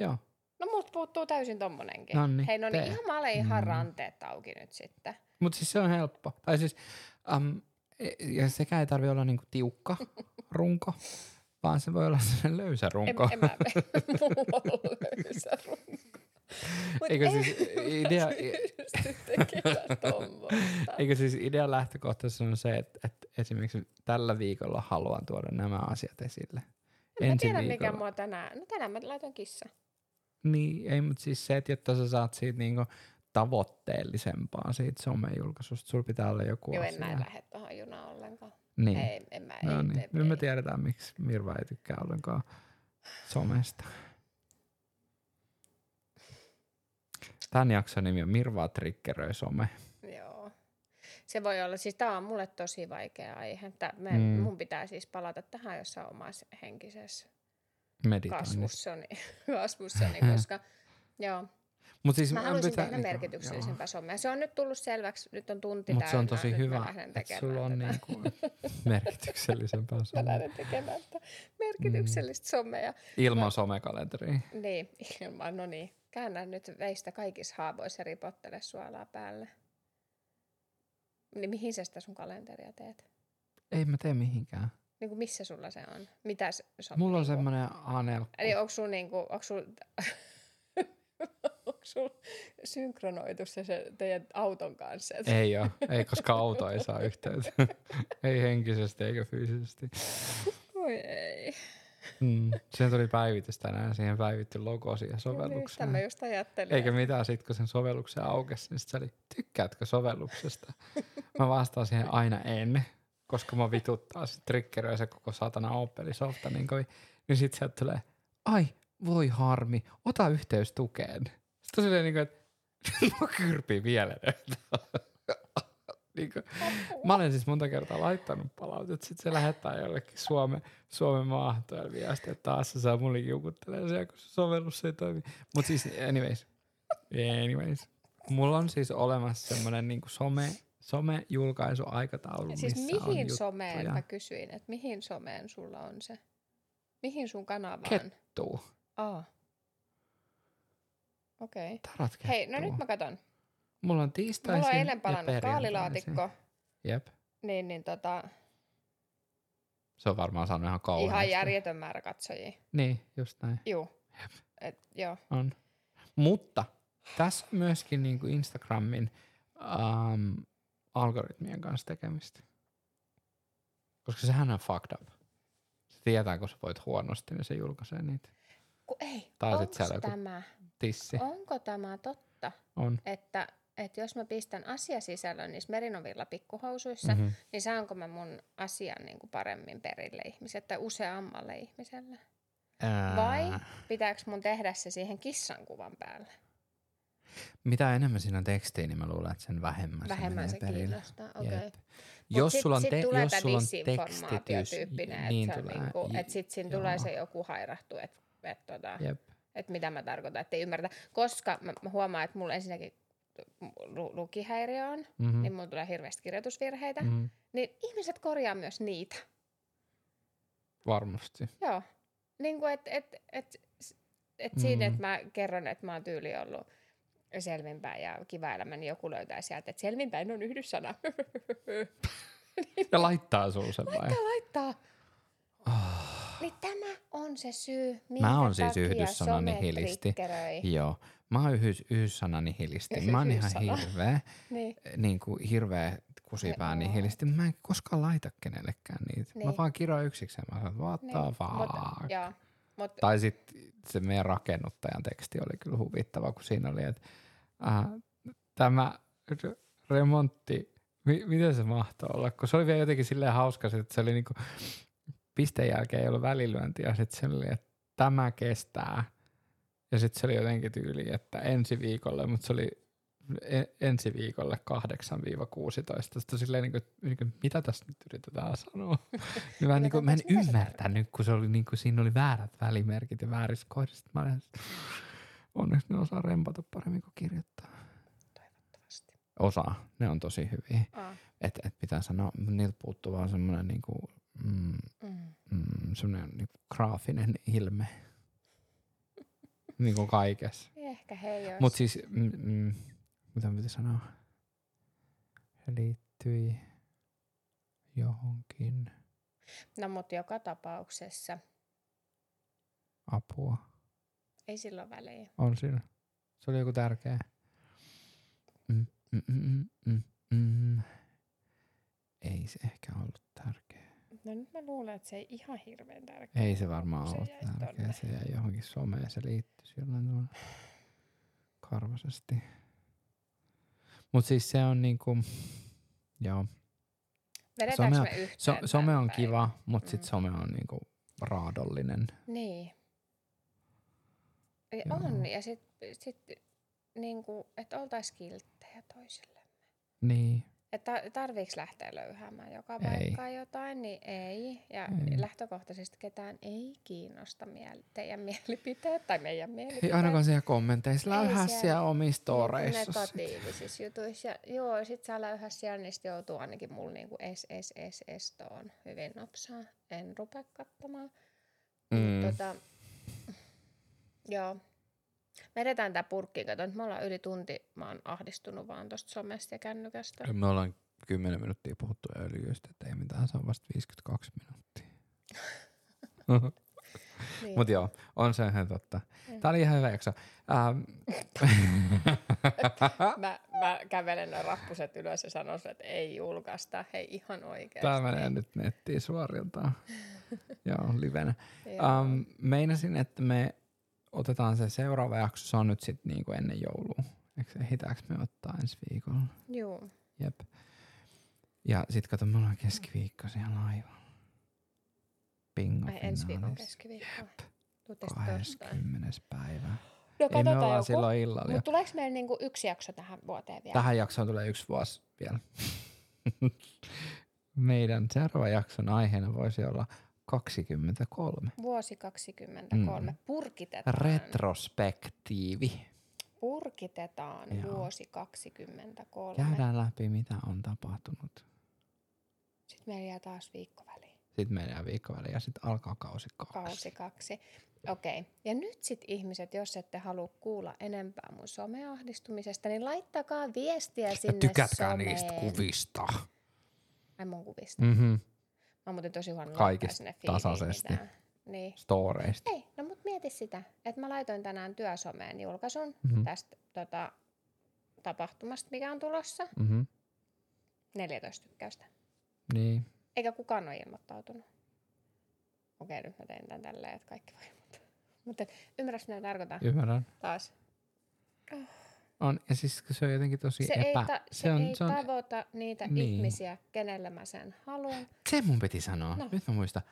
Joo. No multa puuttuu täysin tommonenkin. Nonni, Hei no niin, ihan mä olen ihan Mm. ranteet auki nyt sitten. Mutta siis se on helppo. Tai siis, um, ja sekä ei tarvi olla niinku tiukka runko, vaan se voi olla sellainen löysä En, runko. en mä, mulla on löysä runko. Mut Eikö en siis idea-. Eikö siis idean lähtökohtaisesti on se, että, että esimerkiksi tällä viikolla haluan tuoda nämä asiat esille. En mä Ensi tiedä mikä viikolla. mua tänään. No tänään mä laitoin kissa. Niin, ei, mutta siis se, että jotta sä saat siitä niinku tavoitteellisempaa siitä somejulkaisusta, sulla pitää olla joku Joo, en asia. mä en lähde tohon junaan ollenkaan. Niin. Ei, en mä, No ei, niin. ei, Nyt me tiedetään, miksi Mirva ei tykkää ollenkaan somesta. Tämän jakson nimi on Mirvaa triggeröi some. Joo. Se voi olla, siis tämä on mulle tosi vaikea aihe. Tää, me, Mm. Mun pitää siis palata tähän jossain omassa henkisessä. Kasvussani, kasvussani koska joo, Mut siis mä mä haluaisin pitää- tehdä niinku, merkityksellisempää somea. Se on nyt tullut selväksi, nyt on tunti joo. Mut se on tosi nyt hyvä, mä että sulla on tätä. niinku merkityksellisempää Mä somea. lähden tekemään merkityksellistä somea. Ilman somekalenteria. Niin, ilman, no niin. Käännä nyt veistä kaikissa haavoissa ja ripottele suolaa päälle. Niin mihin sä sitä sun kalenteria teet? Ei mä tee mihinkään. Niin kuin missä sulla se on? Mitä se se Mulla on niinku- semmonen A4. Eli onko sulla niinku, onko sulla, onko sulla synkronoitu se, se teidän auton kanssa? Ei oo, ei koska auto ei saa yhteyttä. ei henkisesti eikä fyysisesti. Oi ei. Mm. Siihen tuli päivitys tänään, siihen päivitty logo siihen niin, sovellukseen. Tämä just ajattelin. Eikä mitään, sit kun sen sovelluksen aukesi, niin sit se oli, tykkäätkö sovelluksesta? Mä vastaan siihen aina en, koska mä vituttaa sit triggeröi se koko satana Opel-softa niin kovin. Niin sit sieltä tulee, ai voi harmi, ota yhteys tukeen. Sitten silleen niin kuin, että mä kyrpin vielä. niin kuin, mä olen siis monta kertaa laittanut palautetta, sit se lähettää jollekin Suomen, Suomen maahantojalle viesti, että taas se saa mulle kiukuttelee siellä, kun se sovellus ei toimi. Mutta siis anyways, anyways. Mulla on siis olemassa semmoinen niinku some, some-julkaisuaikataulu, Siis missä on mihin juttuja. someen, mä kysyin, että mihin someen sulla on se? Mihin sun kanavaan? Kettuu. Aa. Okei. Okay. Hei, no nyt mä katon. Mulla on tiistaisin Mulla on eilen palannut kaalilaatikko, Jep. niin, niin tota, Se on varmaan saanut ihan kauheasti. ihan järjetön määrä katsojia. Niin, just näin. Juu. Et, joo. On. Mutta tässä myöskin niinku Instagramin um, algoritmien kanssa tekemistä. Koska sehän on fucked up. Se tietää, kun sä voit huonosti, niin se julkaisee niitä. Ku, ei, Tai onko siellä tämä, Tissi onko tämä totta, on. että, että jos mä pistän asiasisällön niissä merinovilla pikkuhousuissa, Mhm. mm-hmm. niin saanko mä mun asian niin kuin paremmin perille ihmiselle tai useammalle ihmiselle? Ää, Vai pitääkö mun tehdä se siihen kissan kuvan päälle? Mitä enemmän siinä on tekstiä, niin mä luulen, että sen vähemmän, Vähemmän se se kiinnostaa, okei. Jep. Jos sit, sulla on, sit te, tulee jos sulla on tekstitys, että niin on tulee. niinku, et sit siinä joo. tulee se joku hairahtu, että et, tota, et mitä mä tarkoitan, että ei ymmärretä. Koska mä, mä huomaan, että mulla ensinnäkin lu- lukihäiriö on, Mm-hmm. niin mulla tulee hirveästi kirjoitusvirheitä, Mm-hmm. niin ihmiset korjaa myös niitä. Varmasti. Joo. Niin kuin, että et, et, et Mm. siinä, että mä kerron, että mä oon tyyli ollut selvinpäin ja kiva elämä, niin joku löytää sieltä, että selvinpäin on yhdyssana. Ja laittaa sun sen vai? Mitä laittaa? Oh. Niin tämä on se syy, minkä Mä oon siis yhdyssana nihilisti. Joo. Mä oon yhdys, yhdyssana nihilisti. Mä oon ihan hirveä, Niin. niin kuin hirveä kusipää Ai, nihilisti. Mä en koskaan laita kenellekään niitä. Mä Niin. vaan kirjoin yksikseen. Mä sanon, what the Niin. fuck? Mut, joo. Mut, Tai sitten se meidän rakennuttajan teksti oli kyllä huvittava, kun siinä oli, että äh, tämä remontti, mi- miten se mahtoi olla, kun se oli vielä jotenkin silleen hauska, että se oli niinku, pisteen jälkeen ei ollut välilyöntiä, ja sitten se oli, että tämä kestää, ja sitten se oli jotenkin tyyli, että ensi viikolle, mutta se oli e- ensi viikolle 8-16. Sitten silleen, niin kuin, niin kuin, mitä tässä nyt yritetään sanoa? Niin mä, niin kuin, mä en ymmärtänyt, kun se oli, niin kuin, siinä oli väärät välimerkit ja väärissä kohdissa. Mä olin, onneksi ne osaa rempata paremmin kuin kirjoittaa. toivottavasti. Osaa, ne on tosi hyviä. Aa. Et, et pitää sanoa, niiltä puuttuu vaan semmoinen niin kuin, mm, Mm. mm, semmoinen niin kuin graafinen ilme. niin kuin kaikessa. Ehkä he jos... Mutta siis, mm, mm, mitä pitäisi sanoa? Se liittyi johonkin No mut joka tapauksessa apua. Ei sillä ole väliä. On siinä. Se oli joku tärkeä. Mm, mm, mm, mm, mm. Ei se ehkä ollut tärkeä. No nyt mä luulen, että se ei ihan hirveän tärkeä. Ei se varmaan Se ollut tärkeä. tonne. Se jäi johonkin someen. Se liittyisi jollain tavalla karvaisesti. Mutta siis se on niinku, joo. Vedetäänkö some me yhteen So, some on päivän? kiva, mutta sitten Mm. some on niinku raadollinen. Niin. Joo. On, ja sitten sit, niinku, että oltaisiin kilttejä toisille. Niin. Että tarviiko lähteä löyhäämään joka Ei. paikkaan jotain, niin ei. Ja Ei. lähtökohtaisesti ketään ei kiinnosta miel- teidän mielipiteet tai meidän Ei mielipiteet. ainakaan siellä kommenteissa. Ei Läyhää siellä- siellä omissa toreissa. Negatiivisissa jutuissa. Ja, joo, sit saa läyhää siellä, niin sit joutuu ainakin mulla niinku es, es, es, estoon hyvin nopsaa. En rupea katsomaan. Mm. Tota, joo. Me edetään tää purkkiin. Kato, nyt me ollaan yli tunti. Mä oon ahdistunut vaan tosta somesta ja kännykästä. Me ollaan 10 minuuttia puhuttu öljyistä, että ei mitään, se on vasta 52 minuuttia. Niin. Mutta joo, on se ihan totta. Mm. Tää oli ihan hyvä jakso. Ähm, Mä, mä kävelen noin rappuset ylös ja sanon että ei julkaista. Hei ihan oikeesti. Tää menee nyt nettiin suoriltaan. joo, livenä. Joo. Um, meinasin, että me otetaan se seuraava jakso, se on nyt sitten niinku ennen joulua. Eikö ehditäänkö me ottaa ensi viikolla? Juu. Jep. Ja sit kato, me ollaan keskiviikko siellä aivan. Bingo Ai ensi viikon keskiviikko. Torstai? 20. päivä. No katsotaan joku. silloin illalla. Mutta tuleeko meillä niinku yksi jakso tähän vuoteen vielä? Tähän jaksoon tulee yksi vuosi vielä. Meidän seuraava jakson aiheena voisi olla 23. Vuosi 23. Mm. Purkitetaan. Retrospektiivi. Purkitetaan Joo. vuosi 23. Käydään läpi, mitä on tapahtunut. Sitten meillä jää taas viikko väliin. Sitten meillä jää viikko väliin ja sitten alkaa kausi kaksi. Kausi kaksi. Okei. Okay. Ja nyt sitten ihmiset, jos ette halua kuulla enempää mun someahdistumisesta, niin laittakaa viestiä Ja sinne tykätkää someen. niistä kuvista. Ai mun kuvista. Mm-hmm. Mä oon muuten tosi huono Kaikista sinne tasaisesti. mitään. Niin. Storeista. Ei, no mut mieti sitä, että mä laitoin tänään työsomeen julkaisun Mhm. tästä tota, tapahtumasta, mikä on tulossa. Mm-hmm. 14 tykkäystä. Niin. Eikä kukaan ole ilmoittautunut. Okei, nyt mä tein tän tälleen, että kaikki voi ilmoittaa. Mutta ymmärrätkö, mitä tarkoitan Ymmärrän. taas? On, ja siis se on jotenkin tosi Se, epä... ei, ta- se, on, ei se, on, tavoita niitä Niin. niin. ihmisiä, kenelle mä sen haluan. se mun piti sanoa. No. Nyt mä muistan.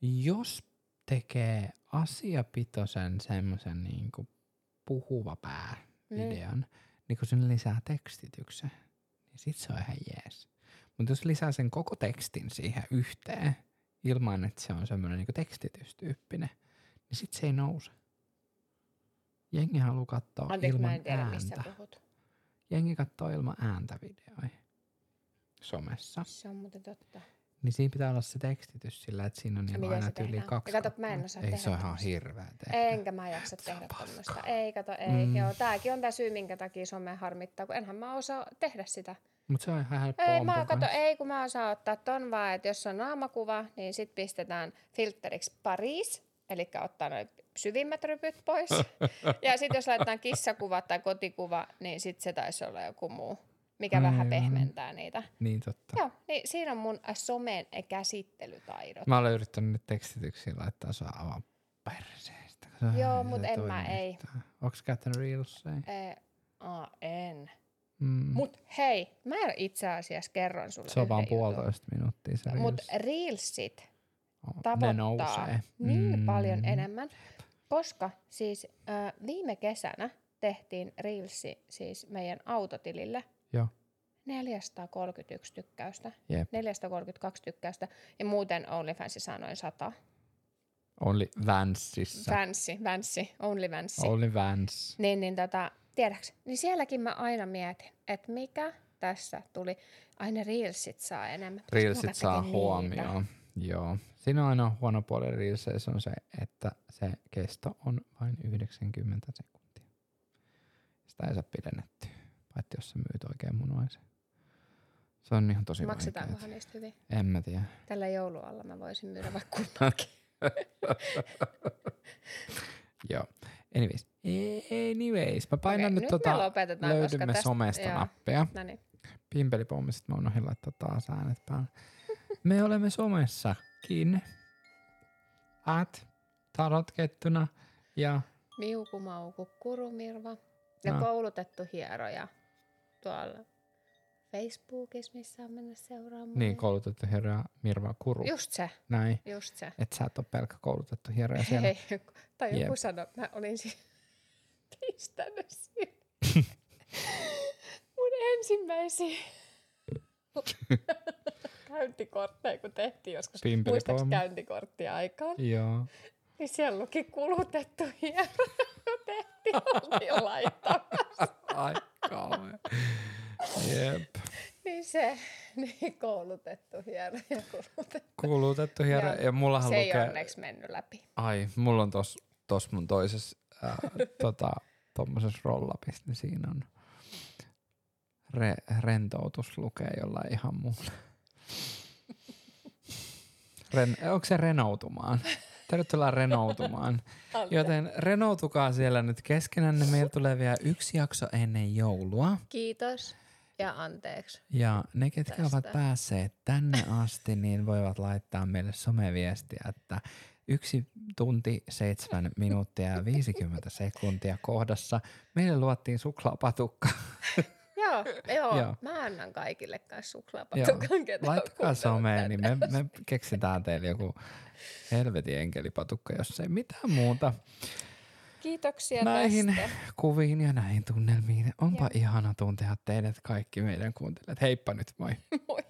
Jos tekee asiapitoisen semmoisen niinku puhuva pää Niin. videon, niin kun sinne lisää tekstityksen, niin sit se on ihan jees. Mutta jos lisää sen koko tekstin siihen yhteen, ilman että se on semmoinen niin tekstitystyyppinen, niin sit se ei nouse. Jengi haluaa katsoa Anteeksi, ilman mä en tiedä, ääntä. mistä puhut. Jengi katsoo ilman ääntä videoihin somessa. Se on muuten totta. Niin siinä pitää olla se tekstitys sillä, että siinä on niin aina tehdään? kaksi Ja kato, mä en osaa Ei tehdä se on ihan hirveä tehdä. Enkä mä jaksa Se tehdä tämmöistä. Ei, kato, ei. Mm. Joo, tääkin on tää syy, minkä takia some harmittaa, kun enhän mä osaa tehdä sitä. Mutta se on ihan helppo Ei, mä kato, ei, kun mä osaan ottaa ton vaan, että jos on naamakuva, niin sit pistetään filteriksi Paris, eli ottaa noin syvimmät rypyt pois. ja sitten jos laitetaan kissakuva tai kotikuva, niin sit se taisi olla joku muu, mikä vähän Aivan. pehmentää niitä. Niin totta. Joo, niin siinä on mun somen käsittelytaidot. Mä olen yrittänyt nyt tekstityksiin laittaa sua aivan perseestä. Joo, ihan- mut se en mä, ei. Onks käyttänyt Reelsia? Ee, aa, en. Mm. Mut hei, mä itse asiassa kerron sulle se on vaan jutun. puolitoista minuuttia se Mut Reels. Reelsit Oh, ne tavoittaa nousee. niin Mm. paljon enemmän, koska siis äh, viime kesänä tehtiin Reelsi siis meidän autotilille Joo. 431 tykkäystä, Jep. 432 tykkäystä ja muuten OnlyFansi saa noin 100. Only Vansissa. Fancy, Vanssi, OnlyFansi. Only Vans. Niin, niin tota, tiedäks, niin sielläkin mä aina mietin, että mikä tässä tuli. Aina Reelsit saa enemmän. Reelsit saa huomioon. Joo. Siinä on aina huono puoli Reelseissä on se, että se kesto on vain 90 sekuntia. Sitä ei saa pidennettyä, paitsi jos sä myyt oikein munuaisen. Se on ihan tosi Maksetaankohan vaikeaa. niistä hyvin? En mä tiedä. Tällä joulualla mä voisin myydä vaikka kumpaakin. Joo. Anyways. Anyways. Mä painan Okei, nyt, nyt tota, me lopetetaan, löydymme tästä- somesta joo. nappia. No niin. Pimpelipommiset mä unohdin laittaa taas äänet päälle. Me olemme somessakin. At tarotkettuna ja Miukumauku, kurumirva ja No. koulutettu hieroja tuolla Facebookissa, missä on mennä seuraamaan. niin koulutettu hieroja Mirva Kuru. Just se, Näin. just se. Että sä et ole pelkkä koulutettu hieroja siellä. Hei, tai joku Jep. sanoi, mä olin siis pistänyt siinä. Mun ensimmäisiä käyntikortteja, kun tehtiin joskus, muistaaks käyntikorttia aikaan, Joo. niin siellä luki kulutettu hieno, kun tehtiin, oltiin laittamassa. Ai kauhean. Jep. Niin se, niin koulutettu hieno ja kulutettu. Kulutettu hiero. Joo. Ja mullahan Se ei lukee... onneksi mennyt läpi. Ai, mulla on tos, tos mun toisessa äh, tota, tommosessa rollapissa, niin siinä on re, rentoutus lukee jollain ihan muulla. Ren, onko se renoutumaan? Tervetuloa renoutumaan. Joten renoutukaa siellä nyt keskenänne. Meillä tulee vielä yksi jakso ennen joulua. Kiitos ja anteeksi. Ja ne, ketkä Tästä. ovat päässeet tänne asti, niin voivat laittaa meille someviestiä, että yksi tunti, seitsemän minuuttia ja 50 sekuntia kohdassa. Meille luottiin suklaapatukka. Joo, joo, mä annan kaikille kanssa suklaapatukan, Laittakaa kuunnellut someen, niin me, me keksitään teille joku helvetin enkelipatukka, jos ei mitään muuta. Kiitoksia Näihin tästä. kuviin ja näihin tunnelmiin. Onpa ihana tuntea teidät kaikki meidän kuuntelijat. Heippa nyt, moi. Moi.